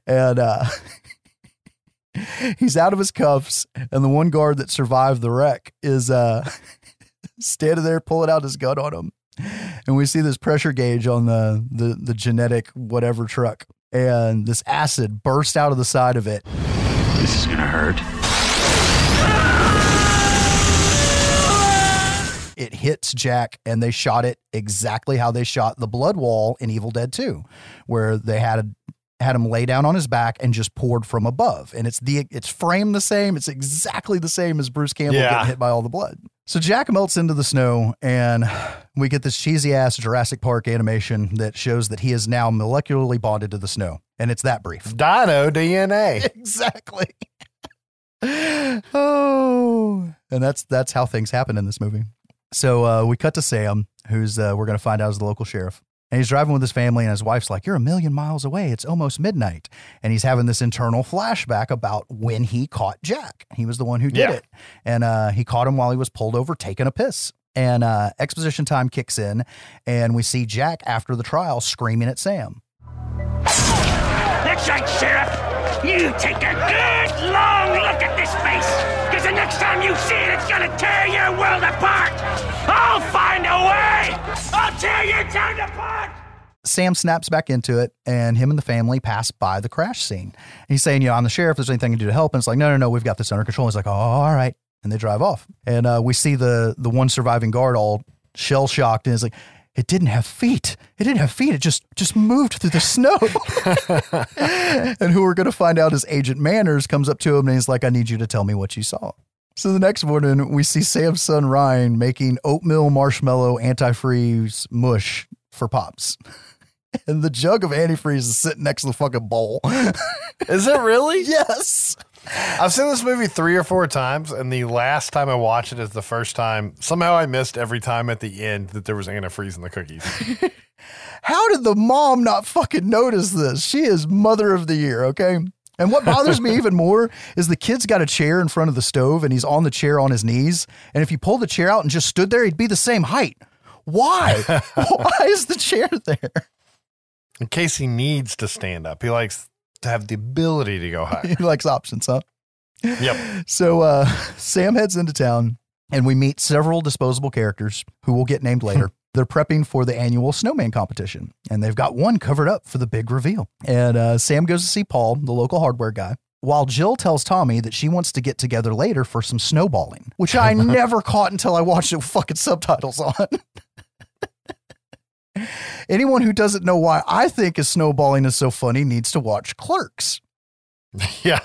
And uh, [laughs] he's out of his cuffs, and the one guard that survived the wreck is uh, [laughs] standing there pulling out his gun on him. [laughs] And we see this pressure gauge on the, the the genetic whatever truck, and this acid burst out of the side of it. This is gonna hurt. It hits Jack, and they shot it exactly how they shot the blood wall in Evil Dead 2, where they had had him lay down on his back and just poured from above. And it's the it's framed the same. It's exactly the same as Bruce Campbell Yeah. getting hit by all the blood. So Jack melts into the snow, and we get this cheesy ass Jurassic Park animation that shows that he is now molecularly bonded to the snow, and it's that brief. Dino DNA. [laughs] exactly. oh, and that's that's how things happen in this movie. So uh, we cut to Sam, who's uh, we're going to find out is the local sheriff, and he's driving with his family, and his wife's like, "You're a million miles away. It's almost midnight," and he's having this internal flashback about when he caught Jack. He was the one who did Yeah. it, and uh, he caught him while he was pulled over taking a piss. And uh, exposition time kicks in, and we see Jack after the trial screaming at Sam. That's right, Sheriff. You take a good long look at this face, because the next time you see it, it's gonna tear your world apart. I'll find a way. I'll tear your town apart. Sam snaps back into it, and him and the family pass by the crash scene. He's saying, "You know, I'm the sheriff. If there's anything I can do to help?" And it's like, "No, no, no. We've got this under control." He's like, "Oh, all right." And they drive off, and uh, we see the the one surviving guard all shell shocked, and is like, "It didn't have feet. It didn't have feet. It just just moved through the snow." [laughs] [laughs] and who we're going to find out is Agent Manners comes up to him and he's like, "I need you to tell me what you saw." So the next morning, we see Sam's son Ryan making oatmeal marshmallow antifreeze mush for pops. [laughs] And the jug of antifreeze is sitting next to the fucking bowl. Is it really? yes. I've seen this movie three or four times, and the last time I watched it is the first time. Somehow I missed every time at the end that there was antifreeze in the cookies. [laughs] How did the mom not fucking notice this? She is mother of the year, okay? And what bothers me [laughs] even more is the kid's got a chair in front of the stove and he's on the chair on his knees. And if you pulled the chair out and just stood there, he'd be the same height. Why? [laughs] Why is the chair there? In case he needs to stand up, he likes to have the ability to go [laughs] high. He likes options, huh? Yep. So uh, Sam heads into town, and we meet several disposable characters who will get named later. [laughs] They're prepping for the annual snowman competition, and they've got one covered up for the big reveal. And uh, Sam goes to see Paul, the local hardware guy, while Jill tells Tommy that she wants to get together later for some snowballing, which I [laughs] never caught until I watched it with fucking subtitles on. Anyone who doesn't know why I think is snowballing is so funny needs to watch Clerks. [laughs] Yeah.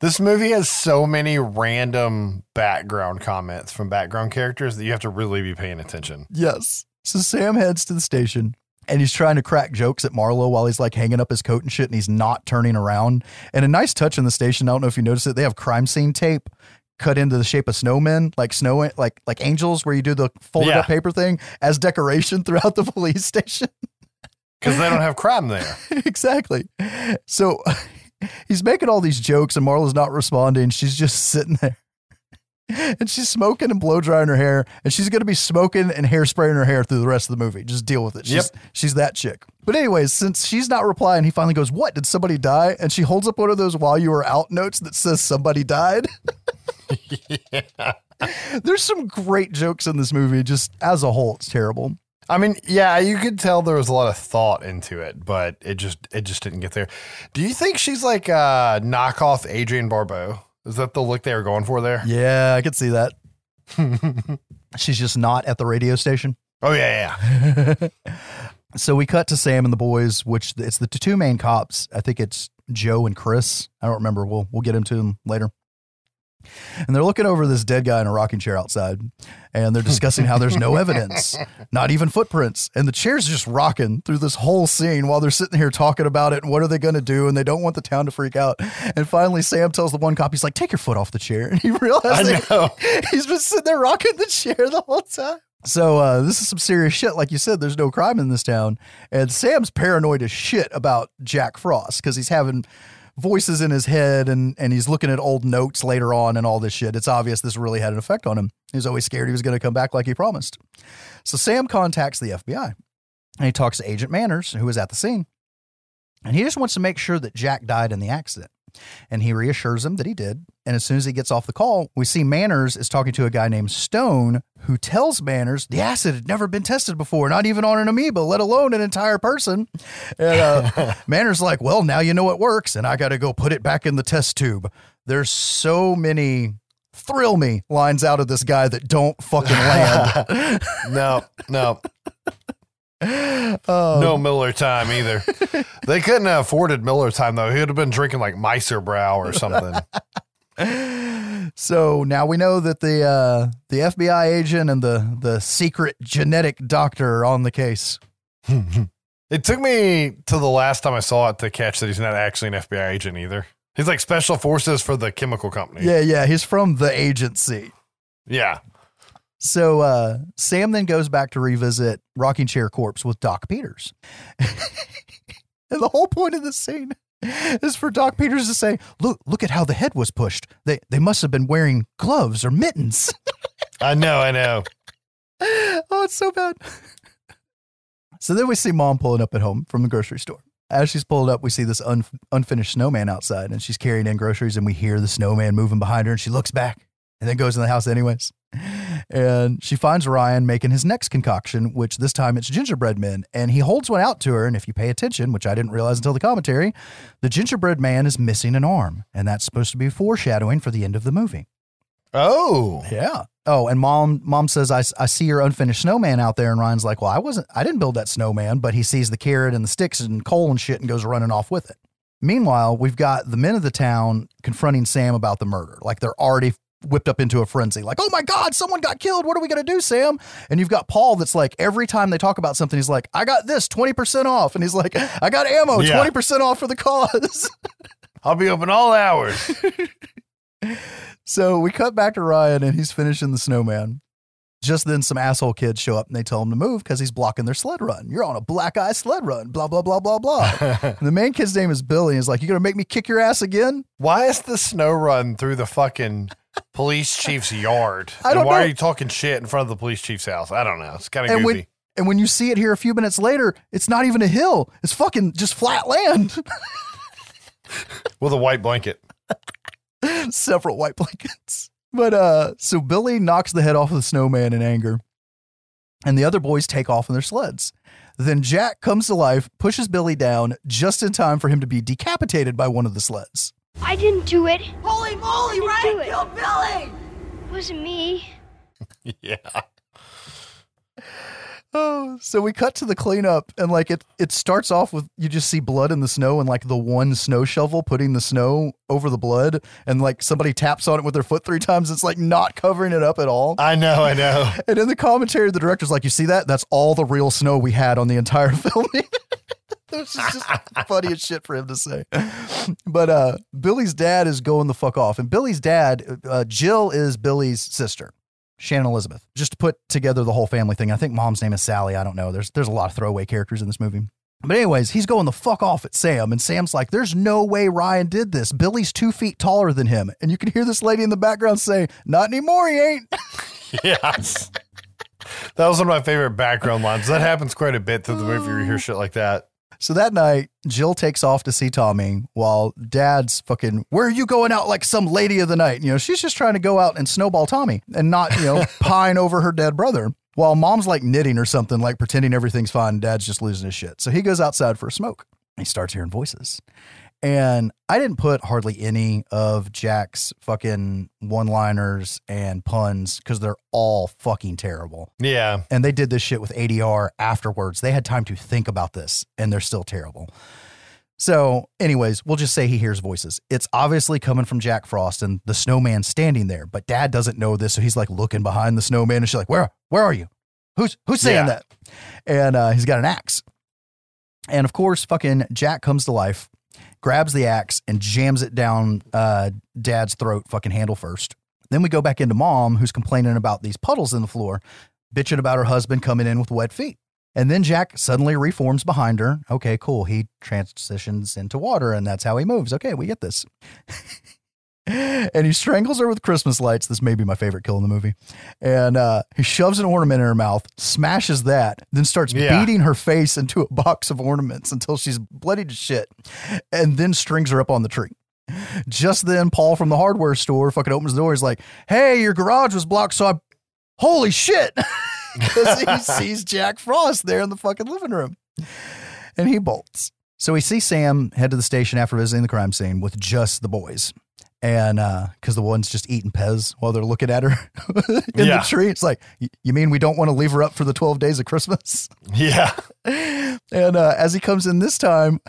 this movie has so many random background comments from background characters that you have to really be paying attention. Yes. So Sam heads to the station and he's trying to crack jokes at Marlowe while he's like hanging up his coat and shit and he's not turning around. And a nice touch in the station, I don't know if you noticed it, they have crime scene tape cut into the shape of snowmen, like snow like like angels where you do the folded Yeah. up paper thing as decoration [laughs] throughout the police station. [laughs] Because they don't have crime there. [laughs] exactly. So he's making all these jokes and Marla's not responding. She's just sitting there. And she's smoking and blow drying her hair, and she's gonna be smoking and hairspraying her hair through the rest of the movie. Just deal with it. She's, Yep. she's that chick. But anyways, since she's not replying, he finally goes, "What? Did somebody die?" And she holds up one of those "While you were out" notes that says somebody died. [laughs] There's some great jokes in this movie. Just as a whole, it's terrible. I mean, yeah, you could tell there was a lot of thought into it, but it just it just didn't get there. Do you think she's like a knockoff Adrienne Barbeau? Is that the look they were going for there? Yeah, I could see that. [laughs] she's just not at the radio station. Oh yeah, yeah. [laughs] So we cut to Sam and the boys, which it's the two main cops. I think it's Joe and Chris. I don't remember. We'll we'll get into them later. And they're looking over this dead guy in a rocking chair outside, and they're discussing how there's no [laughs] evidence, not even footprints, and the chair's just rocking through this whole scene while they're sitting here talking about it and what are they going to do, and they don't want the town to freak out. And finally, Sam tells the one cop, he's like, "Take your foot off the chair," [laughs] and he realizes [laughs] he's been sitting there rocking the chair the whole time. So uh, this is some serious shit. Like you said, there's no crime in this town, and Sam's paranoid as shit about Jack Frost because he's having voices in his head and and he's looking at old notes later on and all this shit. It's obvious this really had an effect on him. He was always scared he was going to come back like he promised. So Sam contacts the FBI and he talks to Agent Manners, who was at the scene, and he just wants to make sure that Jack died in the accident. And he reassures him that he did. And as soon as he gets off the call, we see Manners is talking to a guy named Stone who tells Manners the acid had never been tested before, not even on an amoeba, let alone an entire person. And uh, [laughs] Manners like, well, now you know it works, and I got to go put it back in the test tube. There's so many thrill me lines out of this guy that don't fucking land. [laughs] No, no, Oh, no Miller time either. they couldn't have afforded Miller time though. He would have been drinking like Meister Brau or something. [laughs] So now we know that the uh, the FBI agent and the the secret genetic doctor are on the case. [laughs] it took me to the last time I saw it to catch that he's not actually an FBI agent either. He's like special forces for the chemical company. Yeah, yeah, he's from the agency. Yeah. So uh, Sam then goes back to revisit Rocking Chair Corpse with Doc Peters. [laughs] and the whole point of this scene is for Doc Peters to say, "Look, look at how the head was pushed. They they must have been wearing gloves or mittens." [laughs] I know, I know. oh, it's so bad. so then we see mom pulling up at home from the grocery store. As she's pulled up, we see this un- unfinished snowman outside, and she's carrying in groceries, and we hear the snowman moving behind her, and she looks back and then goes in the house anyways. And she finds Ryan making his next concoction, which this time it's gingerbread men, and he holds one out to her. And if you pay attention, which I didn't realize until the commentary, the gingerbread man is missing an arm, and that's supposed to be foreshadowing for the end of the movie. Oh. Yeah. Oh, and mom, mom says, I, I see your unfinished snowman out there. And Ryan's like, well, I wasn't, I didn't build that snowman, but he sees the carrot and the sticks and coal and shit and goes running off with it. Meanwhile, we've got the men of the town confronting Sam about the murder. Like they're already whipped up into a frenzy. Like, oh my God, someone got killed. What are we going to do, Sam? And you've got Paul that's like, every time they talk about something, he's like, I got this 20% off. And he's like, I got ammo, Yeah. 20% off for the cause. [laughs] I'll be open all hours. So we cut back to Ryan and he's finishing the snowman. Just then, some asshole kids show up and they tell him to move because he's blocking their sled run. You're on a black eye sled run, blah, blah, blah, blah, blah. [laughs] the main kid's name is Billy. He's like, You gonna make me kick your ass again? Why is the snow run through the fucking police chief's yard? I don't and why know. are you talking shit in front of the police chief's house? I don't know. It's kind of And goofy. when, and when you see it here a few minutes later, it's not even a hill, it's fucking just flat land. [laughs] With a white blanket. Several white blankets. But uh so Billy knocks the head off of the snowman in anger. And the other boys take off in their sleds. Then Jack comes to life, pushes Billy down just in time for him to be decapitated by one of the sleds. I didn't do it. Holy moly, do Ryan it. killed Billy! It wasn't me. [laughs] Yeah. Oh, so we cut to the cleanup and like it it starts off with you just see blood in the snow and like the one snow shovel putting the snow over the blood and like somebody taps on it with their foot three times it's like not covering it up at all. I know, I know. [laughs] And in the commentary the director's like you see that that's all the real snow we had on the entire [laughs] filming. [laughs] Is just funny as shit for him to say. But uh Billy's dad is going the fuck off. And Billy's dad, uh, Jill is Billy's sister. Shannon Elizabeth. Just to put together the whole family thing. I think mom's name is Sally. I don't know. There's there's a lot of throwaway characters in this movie. But anyways, he's going the fuck off at Sam, and Sam's like, "There's no way Ryan did this. Billy's two feet taller than him." And you can hear this lady in the background say, "Not anymore, he ain't." [laughs] yes. That was one of my favorite background lines. That happens quite a bit through the movie. You hear shit like that. So that night, Jill takes off to see Tommy while dad's fucking, where are you going out like some lady of the night? You know, she's just trying to go out and snowball Tommy and not, you know, [laughs] pine over her dead brother. While mom's like knitting or something, like pretending everything's fine. Dad's just losing his shit. So he goes outside for a smoke. He starts hearing voices. And I didn't put hardly any of Jack's fucking one liners and puns because they're all fucking terrible Yeah. and they did this shit with ADR afterwards. They had time to think about this, and they're still terrible. So, anyways, we'll just say he hears voices. It's obviously coming from Jack Frost and the snowman standing there, but dad doesn't know this, so he's like looking behind the snowman and she's like, Where where are you? Who's who's saying Yeah. that? And uh, he's got an axe. And of course, fucking Jack comes to life, grabs the axe and jams it down uh, dad's throat, fucking handle first. Then we go back into mom, who's complaining about these puddles in the floor, bitching about her husband coming in with wet feet. And then Jack suddenly reforms behind her. Okay, cool. He transitions into water, and that's how he moves. Okay, we get this. [laughs] and he strangles her with Christmas lights. This may be my favorite kill in the movie. And uh, he shoves an ornament in her mouth, smashes that, then starts Yeah. beating her face into a box of ornaments until she's bloody to shit, and then strings her up on the tree. Just then, Paul from the hardware store fucking opens the door. He's like, "Hey, your garage was blocked, so I, holy shit!" [laughs] Because he [laughs] sees Jack Frost there in the fucking living room, and he bolts. So we see Sam head to the station after visiting the crime scene with just the boys, and because the one's just eating Pez while they're looking at her [laughs] in Yeah. the tree. It's like, you mean we don't want to leave her up for the twelve days of Christmas? [laughs] Yeah. And uh, as he comes in this time,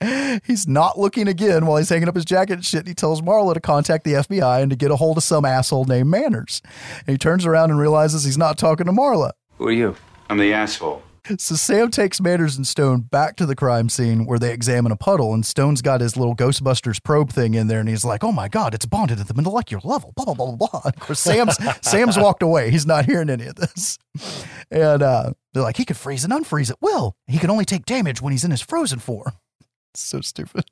[laughs] he's not looking again while he's hanging up his jacket and shit. He tells Marla to contact the FBI and to get a hold of some asshole named Manners. And he turns around and realizes he's not talking to Marla. Who are you? I'm the asshole. So Sam takes Manners and Stone back to the crime scene where they examine a puddle, and Stone's got his little Ghostbusters probe thing in there, and he's like, "Oh my god, it's bonded at the molecular level." Blah blah blah blah blah. Of course, Sam's [laughs] Sam's walked away. He's not hearing any of this, and uh, they're like, "He could freeze and unfreeze at will. He can only take damage when he's in his frozen form." [laughs] so stupid.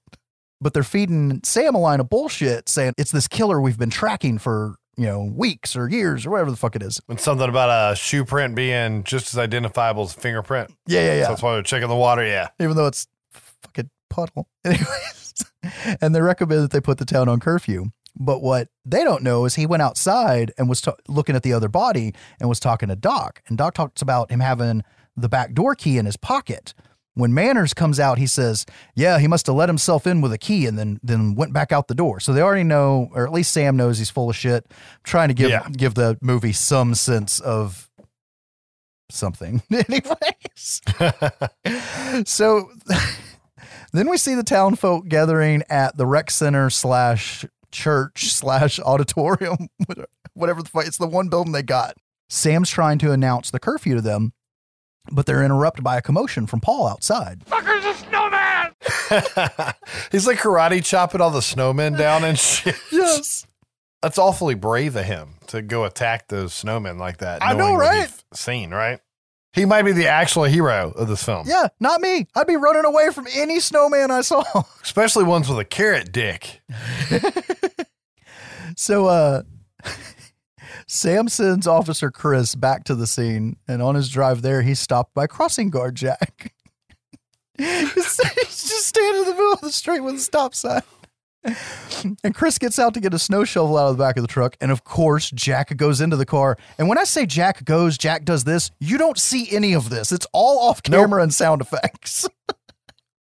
But they're feeding Sam a line of bullshit, saying it's this killer we've been tracking for you know weeks or years or whatever the fuck it is. And something about a shoe print being just as identifiable as a fingerprint. Yeah, yeah, yeah. So that's why they're checking the water. Yeah. even though it's fucking puddle. [laughs] Anyways, and they recommend that they put the town on curfew. But what they don't know is he went outside and was ta- looking at the other body and was talking to Doc. And Doc talks about him having the back door key in his pocket. When Manners comes out, he says, "Yeah, he must have let himself in with a key and then then went back out the door." So they already know, or at least Sam knows he's full of shit. trying to give Yeah. give the movie some sense of something. [laughs] Anyways, [laughs] so [laughs] then we see the town folk gathering at the rec center slash church slash auditorium, whatever the fuck. It's the one building they got. Sam's trying to announce the curfew to them, but they're interrupted by a commotion from Paul outside. Fucker's a snowman! [laughs] He's like karate chopping all the snowmen down and [laughs] shit. Yes. That's awfully brave of him to go attack those snowmen like that. I know, right? he's Seen, right? He might be the actual hero of this film. Yeah, not me. I'd be running away from any snowman I saw. [laughs] Especially ones with a carrot dick. So uh Sam sends Officer Chris back to the scene, and on his drive there, he's stopped by crossing guard Jack. [laughs] [laughs] He's just standing in the middle of the street with a stop sign. And Chris gets out to get a snow shovel out of the back of the truck. And of course, Jack goes into the car. And when I say Jack goes, Jack does this, you don't see any of this. It's all off camera and sound effects.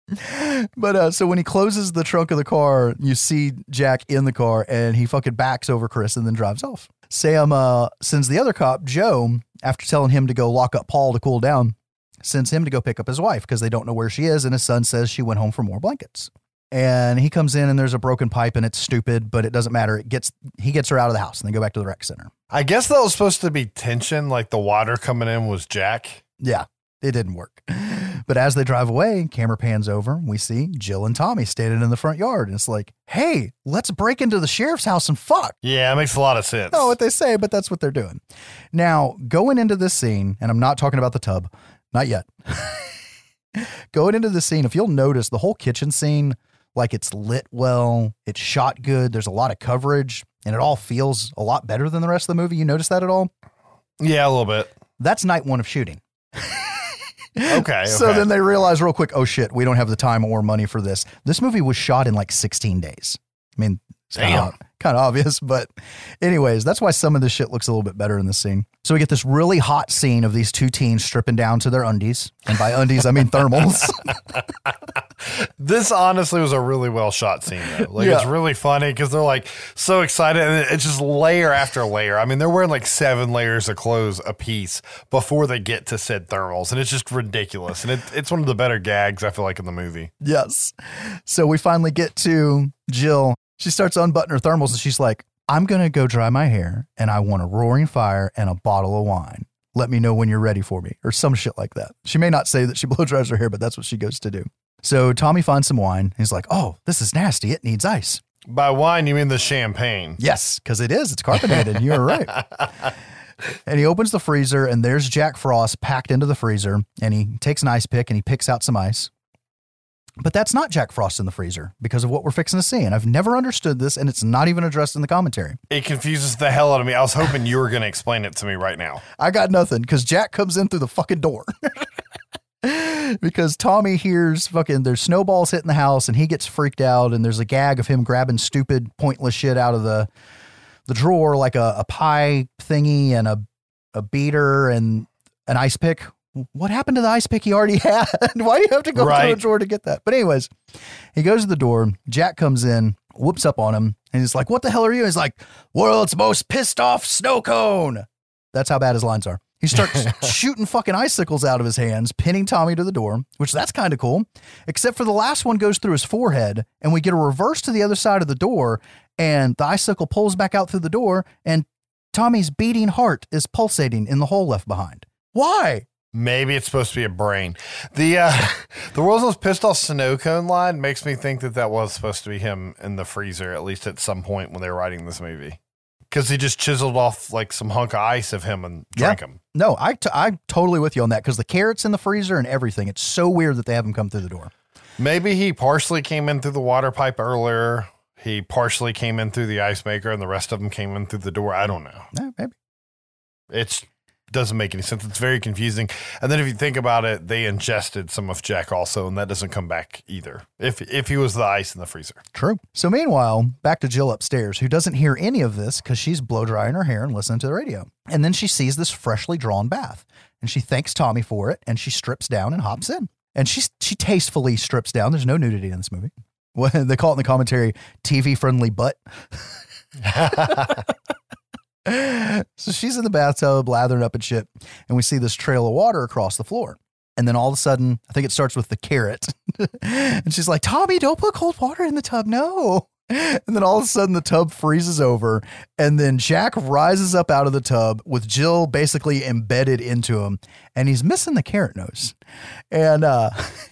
[laughs] but uh, so when he closes the trunk of the car, you see Jack in the car and he fucking backs over Chris and then drives off. Sam uh, sends the other cop, Joe, after telling him to go lock up Paul to cool down, sends him to go pick up his wife because they don't know where she is. And his son says she went home for more blankets. And he comes in and there's a broken pipe and it's stupid, but it doesn't matter. It gets he gets her out of the house and they go back to the rec center. I guess that was supposed to be tension, like the water coming in was Jack. Yeah, it didn't work. But as they drive away, camera pans over. We see Jill and Tommy standing in the front yard. And it's like, hey, let's break into the sheriff's house and fuck. Yeah, it makes a lot of sense. Not what they say, but that's what they're doing. Now, going into this scene, and I'm not talking about the tub, not yet. [laughs] going into the scene, if you'll notice, the whole kitchen scene, like it's lit well, it's shot good, there's a lot of coverage, and it all feels a lot better than the rest of the movie. You notice that at all? Yeah, a little bit. That's night one of shooting. [laughs] Okay. [laughs] So okay. then they realize real quick, oh shit, we don't have the time or money for this. This movie was shot in like 16 days. I mean, Damn. of, kind of obvious, but anyways, that's why some of this shit looks a little bit better in the scene. So we get this really hot scene of these two teens stripping down to their undies. And by undies, I mean thermals. [laughs] This honestly was a really well shot scene though. Like it's really funny because they're like so excited and it's just layer after layer. I mean, they're wearing like seven layers of clothes a piece before they get to said thermals, and it's just ridiculous. And it, it's one of the better gags I feel like in the movie. yes. So we finally get to Jill. She starts unbuttoning her thermals and she's like, I'm going to go dry my hair and I want a roaring fire and a bottle of wine. Let me know when you're ready for me, or some shit like that. She may not say that she [laughs] blow dries her hair, but that's what she goes to do. So Tommy finds some wine. He's like, Oh, this is nasty. It needs ice. By wine, you mean the champagne? Yes, because it is. It's carbonated. [laughs] You're right. And he opens the freezer, and there's Jack Frost packed into the freezer. And he takes an ice pick and he picks out some ice. But that's not Jack Frost in the freezer because of what we're fixing to see. And I've never understood this, and it's not even addressed in the commentary. It confuses the hell out of me. I was hoping you were going to explain it to me right now. I got nothing because Jack comes in through the fucking door. [laughs] because Tommy hears fucking there's snowballs hitting the house and he gets freaked out and there's a gag of him grabbing stupid pointless shit out of the the drawer like a, a pie thingy and a a beater and an ice pick. What happened to the ice pick he already [laughs] had? Why do you have to go through a Right. drawer to get that? But anyways, he goes to the door. Jack comes in, whoops up on him, and he's like, "What the hell are you?" He's like, "World's most pissed off snow cone." That's how bad his lines are. He starts [laughs] shooting fucking icicles out of his hands, pinning Tommy to the door, which that's kind of cool. Except for the last one goes through his forehead, and we get a reverse to the other side of the door, and the icicle pulls back out through the door, and Tommy's beating heart is pulsating in the hole left behind. Why? Maybe it's supposed to be a brain. The uh, [laughs] the world's most pissed off snow cone line makes me think that that was supposed to be him in the freezer at least at some point when they were writing this movie, because he just chiseled off like some hunk of ice of him and drank him. No, I t- I'm totally with you on that because the carrots in the freezer and everything. It's so weird that they have him come through the door. Maybe he partially came in through the water pipe earlier. He partially came in through the ice maker, and the rest of them came in through the door. I don't know. Yeah, maybe. It's doesn't make any sense. It's very confusing. And then if you think about it, they ingested some of Jack also, and that doesn't come back either. If if he was the ice in the freezer. True. So meanwhile, back to Jill upstairs, who doesn't hear any of this because she's blow drying her hair and listening to the radio. And then she sees this freshly drawn bath, and she thanks Tommy for it, and she strips down and hops in. And she she tastefully strips down. There's no nudity in this movie. What [laughs] they call it in the commentary, TV friendly butt. [laughs] [laughs] [laughs] so she's in the bathtub, lathering up and shit, and we see this trail of water across the floor. And then all of a sudden, I think it starts with the carrot. [laughs] and she's like, Tommy, don't put cold water in the tub. No. And then all of a sudden, the tub freezes over. And then Jack rises up out of the tub with Jill basically embedded into him. And he's missing the carrot nose. And uh,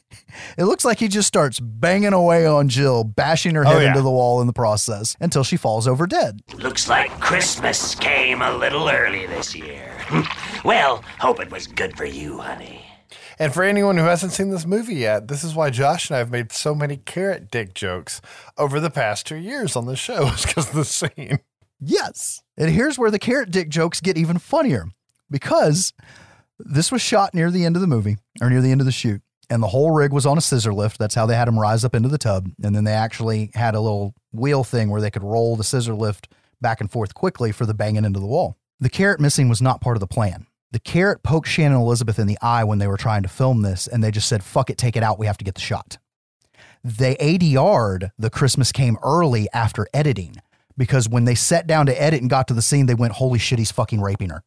[laughs] it looks like he just starts banging away on Jill, bashing her head Oh, yeah. into the wall in the process until she falls over dead. Looks like Christmas came a little early this year. [laughs] well, hope it was good for you, honey. And for anyone who hasn't seen this movie yet, this is why Josh and I have made so many carrot dick jokes over the past two years on the show, [laughs] is because of the scene. Yes. And here's where the carrot dick jokes get even funnier because this was shot near the end of the movie or near the end of the shoot. and the whole rig was on a scissor lift. That's how they had him rise up into the tub. And then they actually had a little wheel thing where they could roll the scissor lift back and forth quickly for the banging into the wall. The carrot missing was not part of the plan. The carrot poked Shannon Elizabeth in the eye when they were trying to film this, and they just said, fuck it, take it out. We have to get the shot. They ADR'd the Christmas came early after editing because when they sat down to edit and got to the scene, they went, holy shit, he's fucking raping her.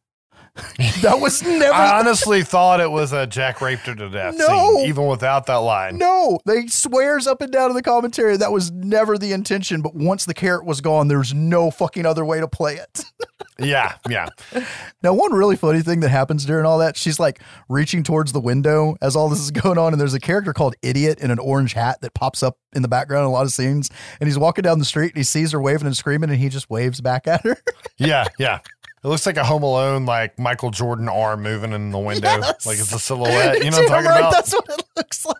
[laughs] that was never. I honestly thought it was a Jack raped her to death No. scene, even without that line. No, they swears up and down in the commentary that was never the intention. But once the carrot was gone, there's no fucking other way to play it. [laughs] Yeah, yeah. now, one really funny thing that happens during all that, she's like reaching towards the window as all this is going on, and there's a character called Idiot in an orange hat that pops up in the background in a lot of scenes, and he's walking down the street and he sees her waving and screaming, and he just waves back at her. [laughs] Yeah, yeah. It looks like a Home Alone, like Michael Jordan arm moving in the window, Yes. like it's a silhouette. You know what I'm [laughs] talking right, about? That's what it looks like.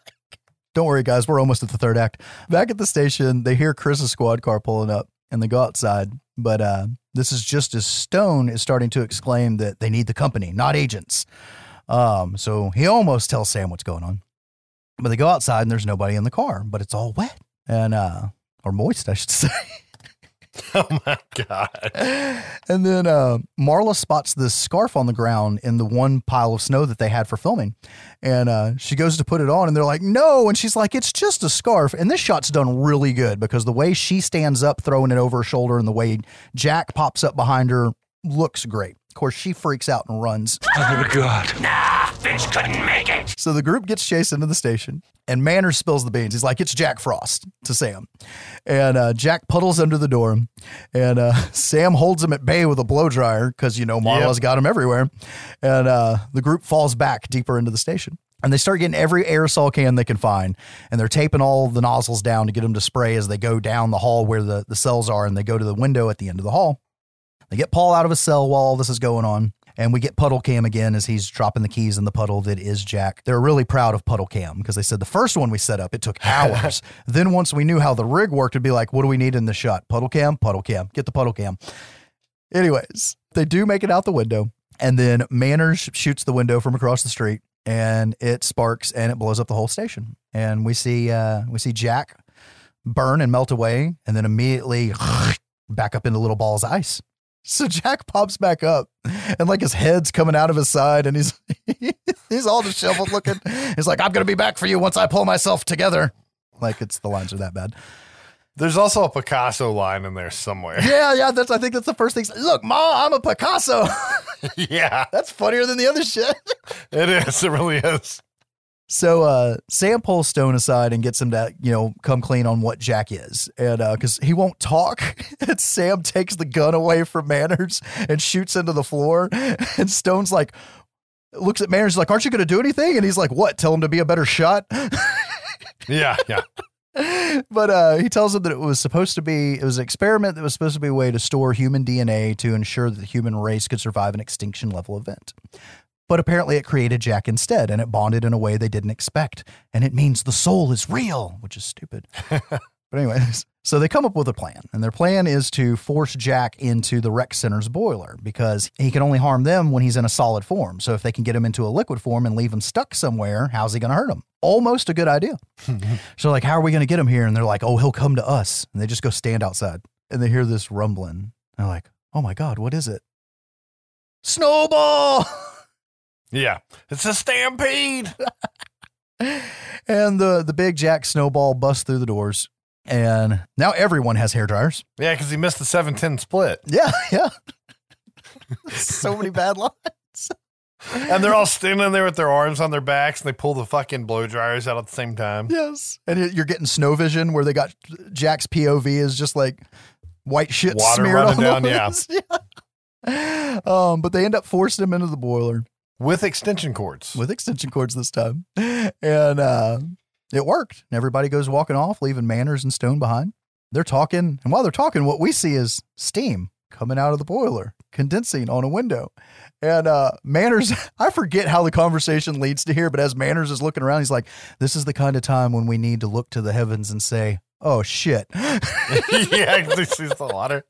Don't worry, guys. We're almost at the third act. Back at the station, they hear Chris's squad car pulling up and they go outside. But uh, this is just as Stone is starting to exclaim that they need the company, not agents. Um, so he almost tells Sam what's going on. But they go outside and there's nobody in the car, but it's all wet and uh, or moist, I should [laughs] say. [laughs] oh my god! And then uh, Marla spots this scarf on the ground in the one pile of snow that they had for filming. And uh, she goes to put it on, and they're like, no. And she's like, it's just a scarf. And this shot's done really good because the way she stands up, throwing it over her shoulder, and the way Jack pops up behind her looks great. Of course, she freaks out and runs. Oh my God. Nah, Finch couldn't make it. So the group gets chased into the station, and Manners spills the beans. He's like, "It's Jack Frost" to Sam, and uh, Jack puddles under the door, and uh, [laughs] Sam holds him at bay with a blow dryer because you know Marla's Yep. got him everywhere, and uh, the group falls back deeper into the station. And they start getting every aerosol can they can find, and they're taping all the nozzles down to get them to spray as they go down the hall where the, the cells are, and they go to the window at the end of the hall. They get Paul out of his cell while all this is going on. And we get Puddle Cam again as he's dropping the keys in the puddle that is Jack. They're really proud of Puddle Cam because they said the first one we set up, it took [laughs] hours. then once we knew how the rig worked, it'd be like, what do we need in the shot? Puddle Cam, Puddle Cam, get the Puddle Cam. Anyways, they do make it out the window. And then Manners shoots the window from across the street and it sparks and it blows up the whole station. And we see uh, we see Jack burn and melt away and then immediately back up into little balls of ice. So Jack pops back up and like his head's coming out of his side and he's [laughs] he's all disheveled looking. He's like, I'm gonna be back for you once I pull myself together. Like it's the lines are that bad. There's also a Picasso line in there somewhere. Yeah, yeah, that's I think that's the first thing. Look, Ma, I'm a Picasso. [laughs] yeah, that's funnier than the other shit. it is. It really is. So uh, Sam pulls Stone aside and gets him to, you know, come clean on what Jack is. And because he won't talk, [laughs] and Sam takes the gun away from Manners and shoots into the floor. And Stone's like, looks at Manners like, aren't you going to do anything? And he's like, what? Tell him to be a better shot? [laughs] Yeah, yeah. but uh, he tells him that it was supposed to be it was an experiment that was supposed to be a way to store human DNA to ensure that the human race could survive an extinction level event. But apparently, it created Jack instead, and it bonded in a way they didn't expect. And it means the soul is real, which is stupid. [laughs] but anyways, so they come up with a plan, and their plan is to force Jack into the rec center's boiler because he can only harm them when he's in a solid form. So if they can get him into a liquid form and leave him stuck somewhere, how's he going to hurt him? Almost a good idea. [laughs] so like, how are we going to get him here? And they're like, oh, he'll come to us. And they just go stand outside, and they hear this rumbling. They're like, oh my god, what is it? Snowball. [laughs] Yeah, it's a stampede. [laughs] and the the big Jack Snowball busts through the doors, and now everyone has hair dryers. Yeah, because he missed the seven ten split. Yeah, [laughs] yeah. so many bad lines. And they're all standing there with their arms on their backs, and they pull the fucking blow dryers out at the same time. Yes, and you're getting snow vision where they got Jack's POV is just like white shit Water smeared running down, yeah. [laughs] yeah. Um, but they end up forcing him into the boiler with extension cords. with extension cords this time, and uh, it worked. Everybody goes walking off, leaving Manners and Stone behind. They're talking, and while they're talking, what we see is steam coming out of the boiler, condensing on a window. And uh, Manners, [laughs] I forget how the conversation leads to here, but as Manners is looking around, he's like, This is the kind of time when we need to look to the heavens and say, oh shit. [laughs] [laughs] yeah, he sees the water.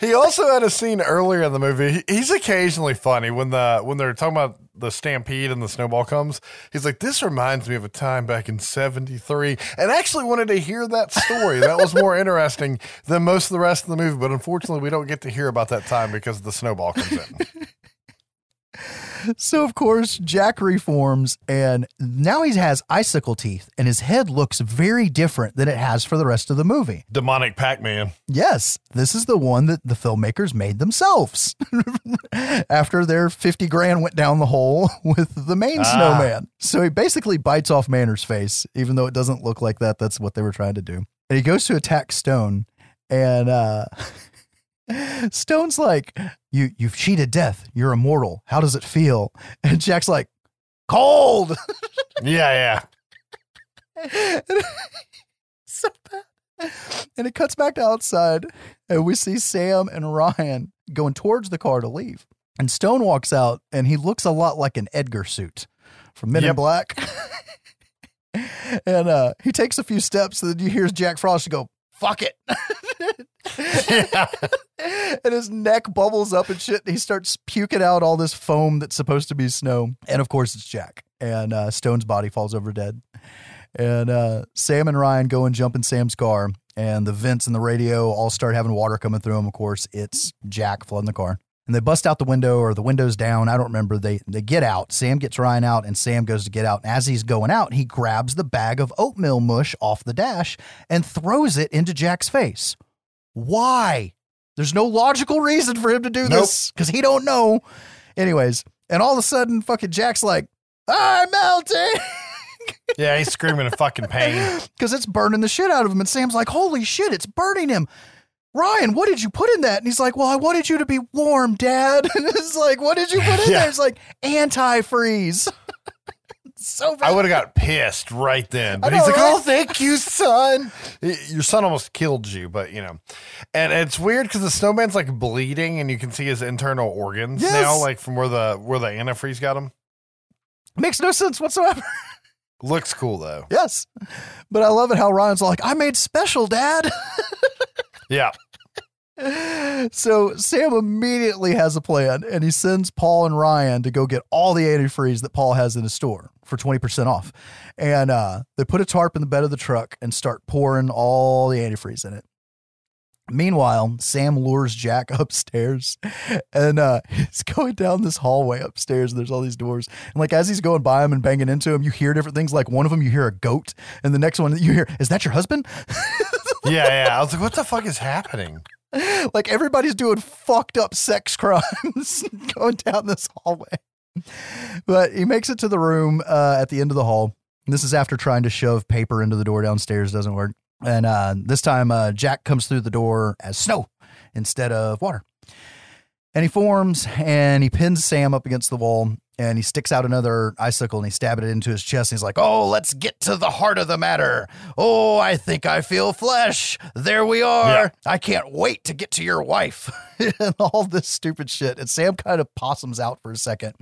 He also had a scene earlier in the movie. He's occasionally funny when the when they're talking about the stampede and the snowball comes. He's like, "This reminds me of a time back in '73," and I actually wanted to hear that story. that was more interesting than most of the rest of the movie. But unfortunately, we don't get to hear about that time because the snowball comes in. So of course Jack reforms and now he has icicle teeth and his head looks very different than it has for the rest of the movie. Demonic Pac-Man. Yes, this is the one that the filmmakers made themselves [laughs] after their 50 grand went down the hole [laughs] with the main Ah. snowman. So he basically bites off Manner's face, even though it doesn't look like that. That's what they were trying to do. And he goes to attack Stone, and uh, [laughs] Stone's like, "You you've cheated death. You're immortal. How does it feel?" And Jack's like, "Cold." Yeah, yeah. [laughs] so bad. And it cuts back to outside, and we see Sam and Ryan going towards the car to leave. And Stone walks out, and he looks a lot like an Edgar suit from Men in Black. [laughs] and uh, he takes a few steps, and then you hear Jack Frost go, "Fuck it," [laughs] and his neck bubbles up and shit. And he starts puking out all this foam that's supposed to be snow, and of course it's Jack. And uh, Stone's body falls over dead. And uh, Sam and Ryan go and jump in Sam's car, and the vents and the radio all start having water coming through them. Of course, it's Jack flooding the car. And they bust out the window, or the window's down. I don't remember. They they get out. Sam gets Ryan out, and Sam goes to get out. And as he's going out, he grabs the bag of oatmeal mush off the dash and throws it into Jack's face. Why? There's no logical reason for him to do Nope. this because he don't know. Anyways, and all of a sudden, fucking Jack's like, "I'm melting." [laughs] Yeah, he's screaming in fucking pain. [laughs] because it's burning the shit out of him. And Sam's like, holy shit, it's burning him. Ryan, what did you put in that? And he's like, well, I wanted you to be warm, Dad. [laughs] And it's like, what did you put in Yeah. there? It's like antifreeze. [laughs] so bad. I would have got pissed right then. But I he's know, like, right? "Oh, thank you, [laughs] son." Your son almost killed you, but you know, and it's weird because the snowman's like bleeding, and you can see his internal organs Yes. now, like from where the where the antifreeze got him. Makes no sense whatsoever. Looks cool though. yes. But I love it how Ryan's like, I made special, Dad. Yeah, so Sam immediately has a plan and he sends Paul and Ryan to go get all the antifreeze that Paul has in his store for 20% off. And uh, they put a tarp in the bed of the truck and start pouring all the antifreeze in it. Meanwhile, Sam lures Jack [laughs] upstairs and uh, he's going down this hallway upstairs. And there's all these doors. And like as he's going by him and banging into him, you hear different things. Like one of them, you hear a goat. And the next one, you hear, Is that your husband? [laughs] yeah, yeah. I was like, "What the fuck is happening?" [laughs] like everybody's doing fucked up sex [laughs] crimes [laughs] going down this hallway. But he makes it to the room uh, at the end of the hall. This is after trying to shove paper into the door downstairs, doesn't work. And uh, this time, uh, Jack comes through the door as snow instead of water. And he forms and he pins Sam up against the wall and he sticks out another icicle and he stabs it into his chest. And he's like, Oh, let's get to the heart of the matter. Oh, I think I feel flesh. There we are. Yeah. I can't wait to get to your wife. [laughs] [laughs] and all this stupid shit. And Sam kind of possums out for a second.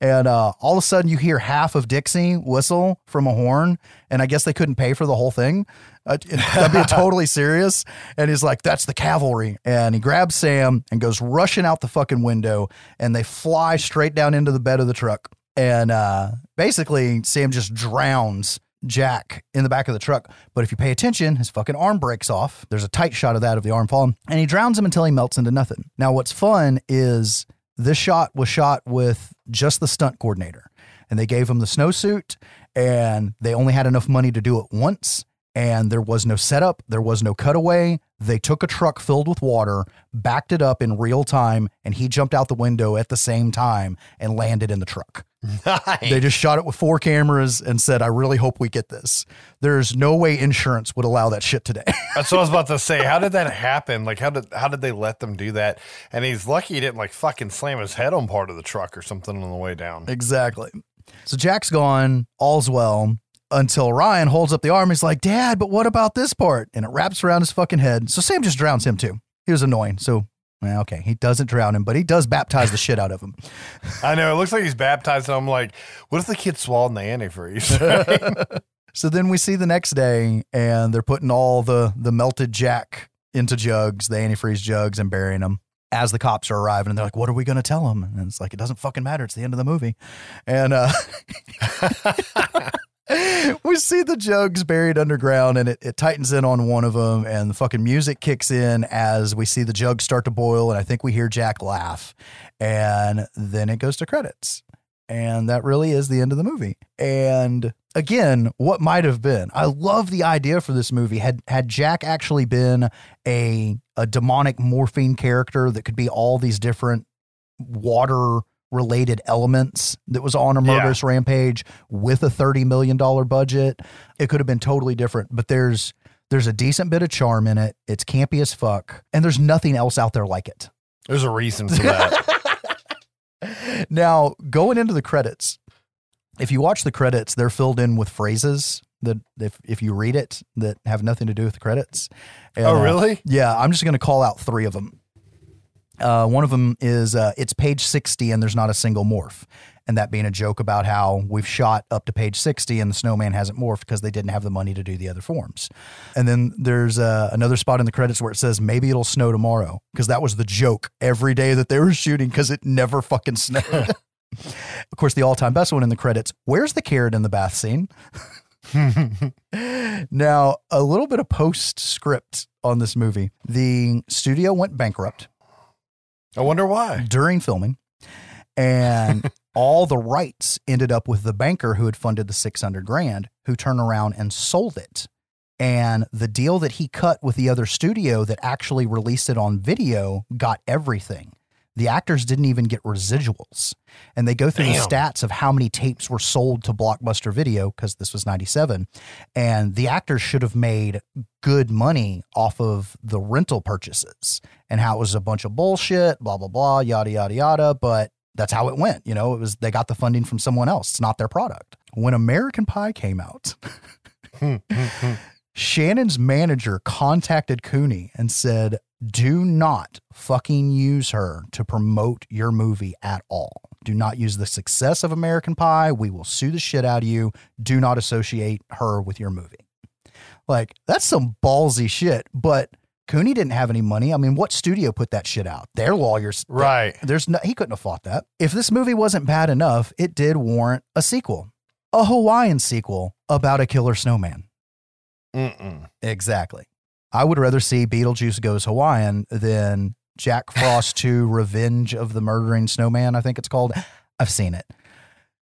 And uh, all of a sudden, you hear half of Dixie whistle from a horn. And I guess they couldn't pay for the whole thing. Uh, [laughs] I'm being totally serious. And he's like, that's the cavalry. And he grabs Sam and goes rushing out the fucking window. And they fly straight down into the bed of the truck. And uh, basically, Sam just drowns Jack in the back of the truck. But if you pay attention, his fucking arm breaks off. There's a tight shot of that of the arm falling. And he drowns him until he melts into nothing. Now, what's fun is this shot was shot with just the stunt coordinator. And they gave him the snowsuit, and they only had enough money to do it once and there was no setup, there was no cutaway. They took a truck filled with water, backed it up in real time, and he jumped out the window at the same time and landed in the truck. Nice. They just shot it with four cameras and said, I really hope we get this. There's no way insurance would allow that shit today. [laughs] That's what I was about to say. How did that happen? Like, how did how did they let them do that? And he's lucky he didn't like fucking slam his head on part of the truck or something on the way down. exactly. So Jack's gone, all's well, until Ryan holds up the arm. He's like, Dad, but what about this part? And it wraps around his fucking head. So Sam just drowns him too. He was annoying. So, well, okay, he doesn't drown him, but he does baptize the shit out of him. [laughs] I know it looks like he's baptized, and I'm like, what if the kid swallowed the antifreeze? [laughs] [laughs] So then we see the next day, and they're putting all the the melted Jack into jugs, the antifreeze jugs, and burying them. As the cops are arriving, and they're like, "What are we going to tell them?" And it's like, "It doesn't fucking matter. It's the end of the movie." And uh, we see the jugs buried underground, and it, it tightens in on one of them, and the fucking music kicks in as we see the jugs start to boil, and I think we hear Jack laugh, and then it goes to credits and that really is the end of the movie. And again, what might have been. I love the idea for this movie. Had had Jack actually been a a demonic morphine character that could be all these different water related elements that was on a murderous yeah. rampage with a 30 million dollar budget, it could have been totally different. But there's there's a decent bit of charm in it. It's campy as fuck, and there's nothing else out there like it. There's a reason for that. [laughs] now, going into the credits, if you watch the credits, they're filled in with phrases that if if you read it that have nothing to do with the credits. And, oh, really? Uh, yeah, I'm just going to call out three of them. Uh, one of them is uh, it's page 60 and there's not a single morph and that being a joke about how we've shot up to page 60 and the snowman hasn't morphed because they didn't have the money to do the other forms. And then there's uh, another spot in the credits where it says maybe it'll snow tomorrow because that was the joke every day that they were shooting because it never fucking snowed. [laughs] of course, the all time best one in the credits where's the carrot in the bath scene? [laughs] now, a little bit of postscript on this movie. The studio went bankrupt. I wonder why. During filming. And [laughs] all the rights ended up with the banker who had funded the 600 grand, who turned around and sold it. And the deal that he cut with the other studio that actually released it on video got everything. The actors didn't even get residuals. And they go through Damn. the stats of how many tapes were sold to Blockbuster Video, because this was 97. And the actors should have made good money off of the rental purchases and how it was a bunch of bullshit, blah, blah, blah, yada, yada, yada. But that's how it went. You know, it was they got the funding from someone else. It's not their product. When American Pie came out, hmm, hmm, hmm. Shannon's manager contacted Cooney and said, "Do not fucking use her to promote your movie at all. Do not use the success of American Pie. We will sue the shit out of you. Do not associate her with your movie." Like, that's some ballsy shit, but Cooney didn't have any money. I mean, what studio put that shit out? Their lawyers. Right. There's no, he couldn't have fought that. If this movie wasn't bad enough, it did warrant a sequel, a Hawaiian sequel about a killer snowman. Mm-mm. Exactly. I would rather see Beetlejuice Goes Hawaiian than Jack [laughs] Frost 2 Revenge of the Murdering Snowman, I think it's called. I've seen it.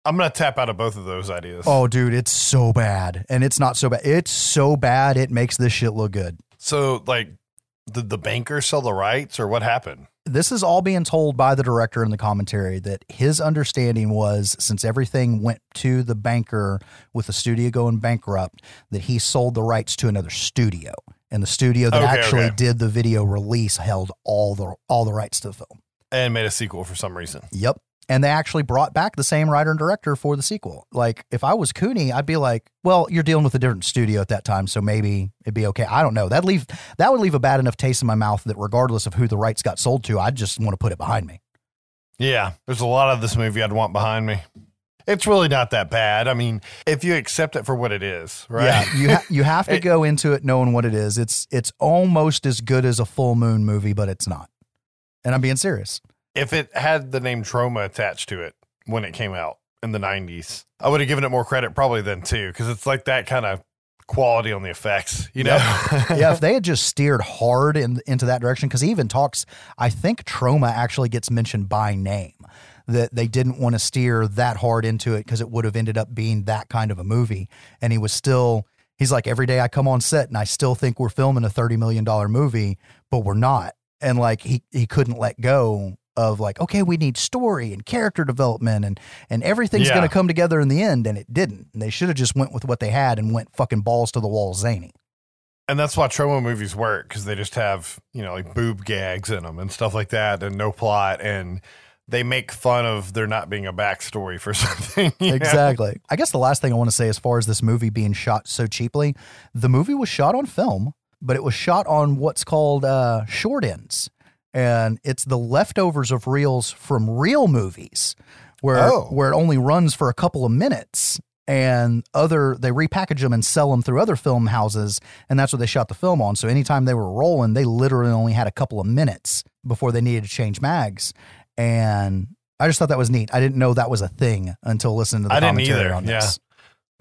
I'm gonna tap out of both of those ideas. Oh, dude, it's so bad, and it's not so bad. It's so bad it makes this shit look good. So, like, did the banker sell the rights or what happened? This is all being told by the director in the commentary that his understanding was since everything went to the banker with the studio going bankrupt, that he sold the rights to another studio. And the studio that okay, actually okay. did the video release held all the all the rights to the film. And made a sequel for some reason. Yep and they actually brought back the same writer and director for the sequel. Like if I was Cooney, I'd be like, "Well, you're dealing with a different studio at that time, so maybe it'd be okay." I don't know. That leave that would leave a bad enough taste in my mouth that regardless of who the rights got sold to, I'd just want to put it behind me. Yeah, there's a lot of this movie I'd want behind me. It's really not that bad. I mean, if you accept it for what it is, right? Yeah, you ha- you have to [laughs] it, go into it knowing what it is. It's it's almost as good as a full moon movie, but it's not. And I'm being serious if it had the name Troma attached to it when it came out in the 90s, I would have given it more credit probably then too, because it's like that kind of quality on the effects, you know? [laughs] yeah, if they had just steered hard in, into that direction, because he even talks, I think Troma actually gets mentioned by name. That they didn't want to steer that hard into it because it would have ended up being that kind of a movie. And he was still, he's like, every day I come on set and I still think we're filming a $30 million movie, but we're not. And like he, he couldn't let go of like, okay, we need story and character development and and everything's yeah. going to come together in the end, and it didn't. And they should have just went with what they had and went fucking balls to the wall zany. And that's why Troma movies work because they just have you know like boob gags in them and stuff like that, and no plot, and they make fun of there not being a backstory for [laughs] something. Exactly. Know? I guess the last thing I want to say, as far as this movie being shot so cheaply, the movie was shot on film, but it was shot on what's called uh, short ends and it's the leftovers of reels from real movies where oh. where it only runs for a couple of minutes and other they repackage them and sell them through other film houses and that's what they shot the film on so anytime they were rolling they literally only had a couple of minutes before they needed to change mags and i just thought that was neat i didn't know that was a thing until listening to the I didn't commentary either. on Yeah. this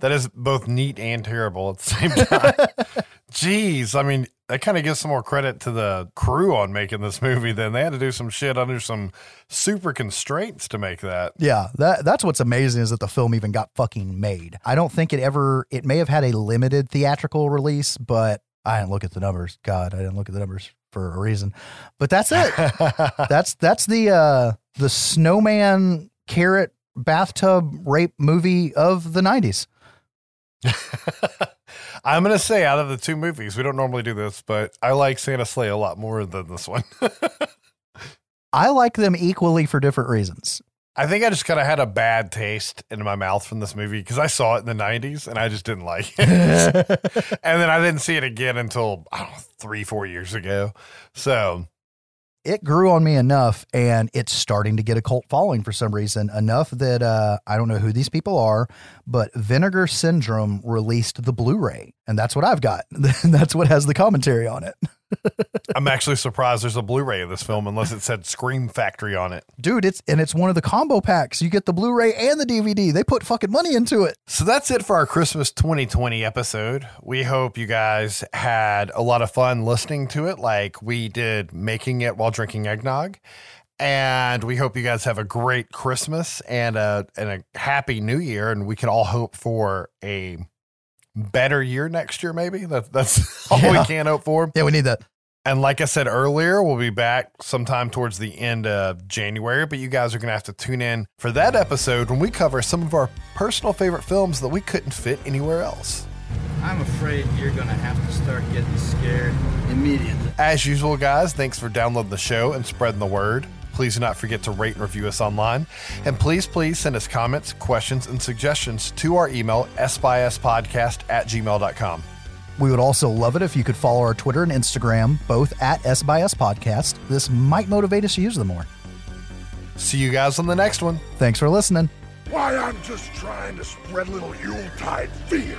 That is both neat and terrible at the same time. [laughs] Jeez, I mean, that kind of gives some more credit to the crew on making this movie. Then they had to do some shit under some super constraints to make that. Yeah, that that's what's amazing is that the film even got fucking made. I don't think it ever it may have had a limited theatrical release, but I didn't look at the numbers. God, I didn't look at the numbers for a reason. But that's it. [laughs] that's that's the uh the snowman carrot bathtub rape movie of the 90s. [laughs] I'm gonna say out of the two movies, we don't normally do this, but I like Santa's Slay a lot more than this one. [laughs] I like them equally for different reasons. I think I just kind of had a bad taste in my mouth from this movie because I saw it in the 90s and I just didn't like it. [laughs] and then I didn't see it again until I don't know, three, four years ago. So it grew on me enough and it's starting to get a cult following for some reason enough that uh, i don't know who these people are but vinegar syndrome released the blu-ray and that's what i've got [laughs] that's what has the commentary on it [laughs] I'm actually surprised there's a Blu-ray of this film unless it said Scream Factory on it. dude it's and it's one of the combo packs you get the blu-ray and the dvd they put fucking money into it So that's it for our Christmas 2020 episode. We hope you guys had a lot of fun listening to it, like we did making it while drinking eggnog. And we hope you guys have a great Christmas and a and a happy New Year. And we can all hope for a better year next year. Maybe that, that's [laughs] all Yeah. we can hope for. yeah we need that And like I said earlier, we'll be back sometime towards the end of January, but you guys are going to have to tune in for that episode when we cover some of our personal favorite films that we couldn't fit anywhere else. I'm afraid you're gonna have to start getting scared immediately. As usual, guys, thanks for downloading the show and spreading the word. Please do not forget to rate and review us online. And please, please send us comments, questions, and suggestions to our email, sbyspodcast at gmail.com. we would also love it if you could follow our twitter and instagram both at s podcast this might motivate us to use them more See you guys on the next one. thanks for listening Why, I'm just trying to spread a little Yuletide fear.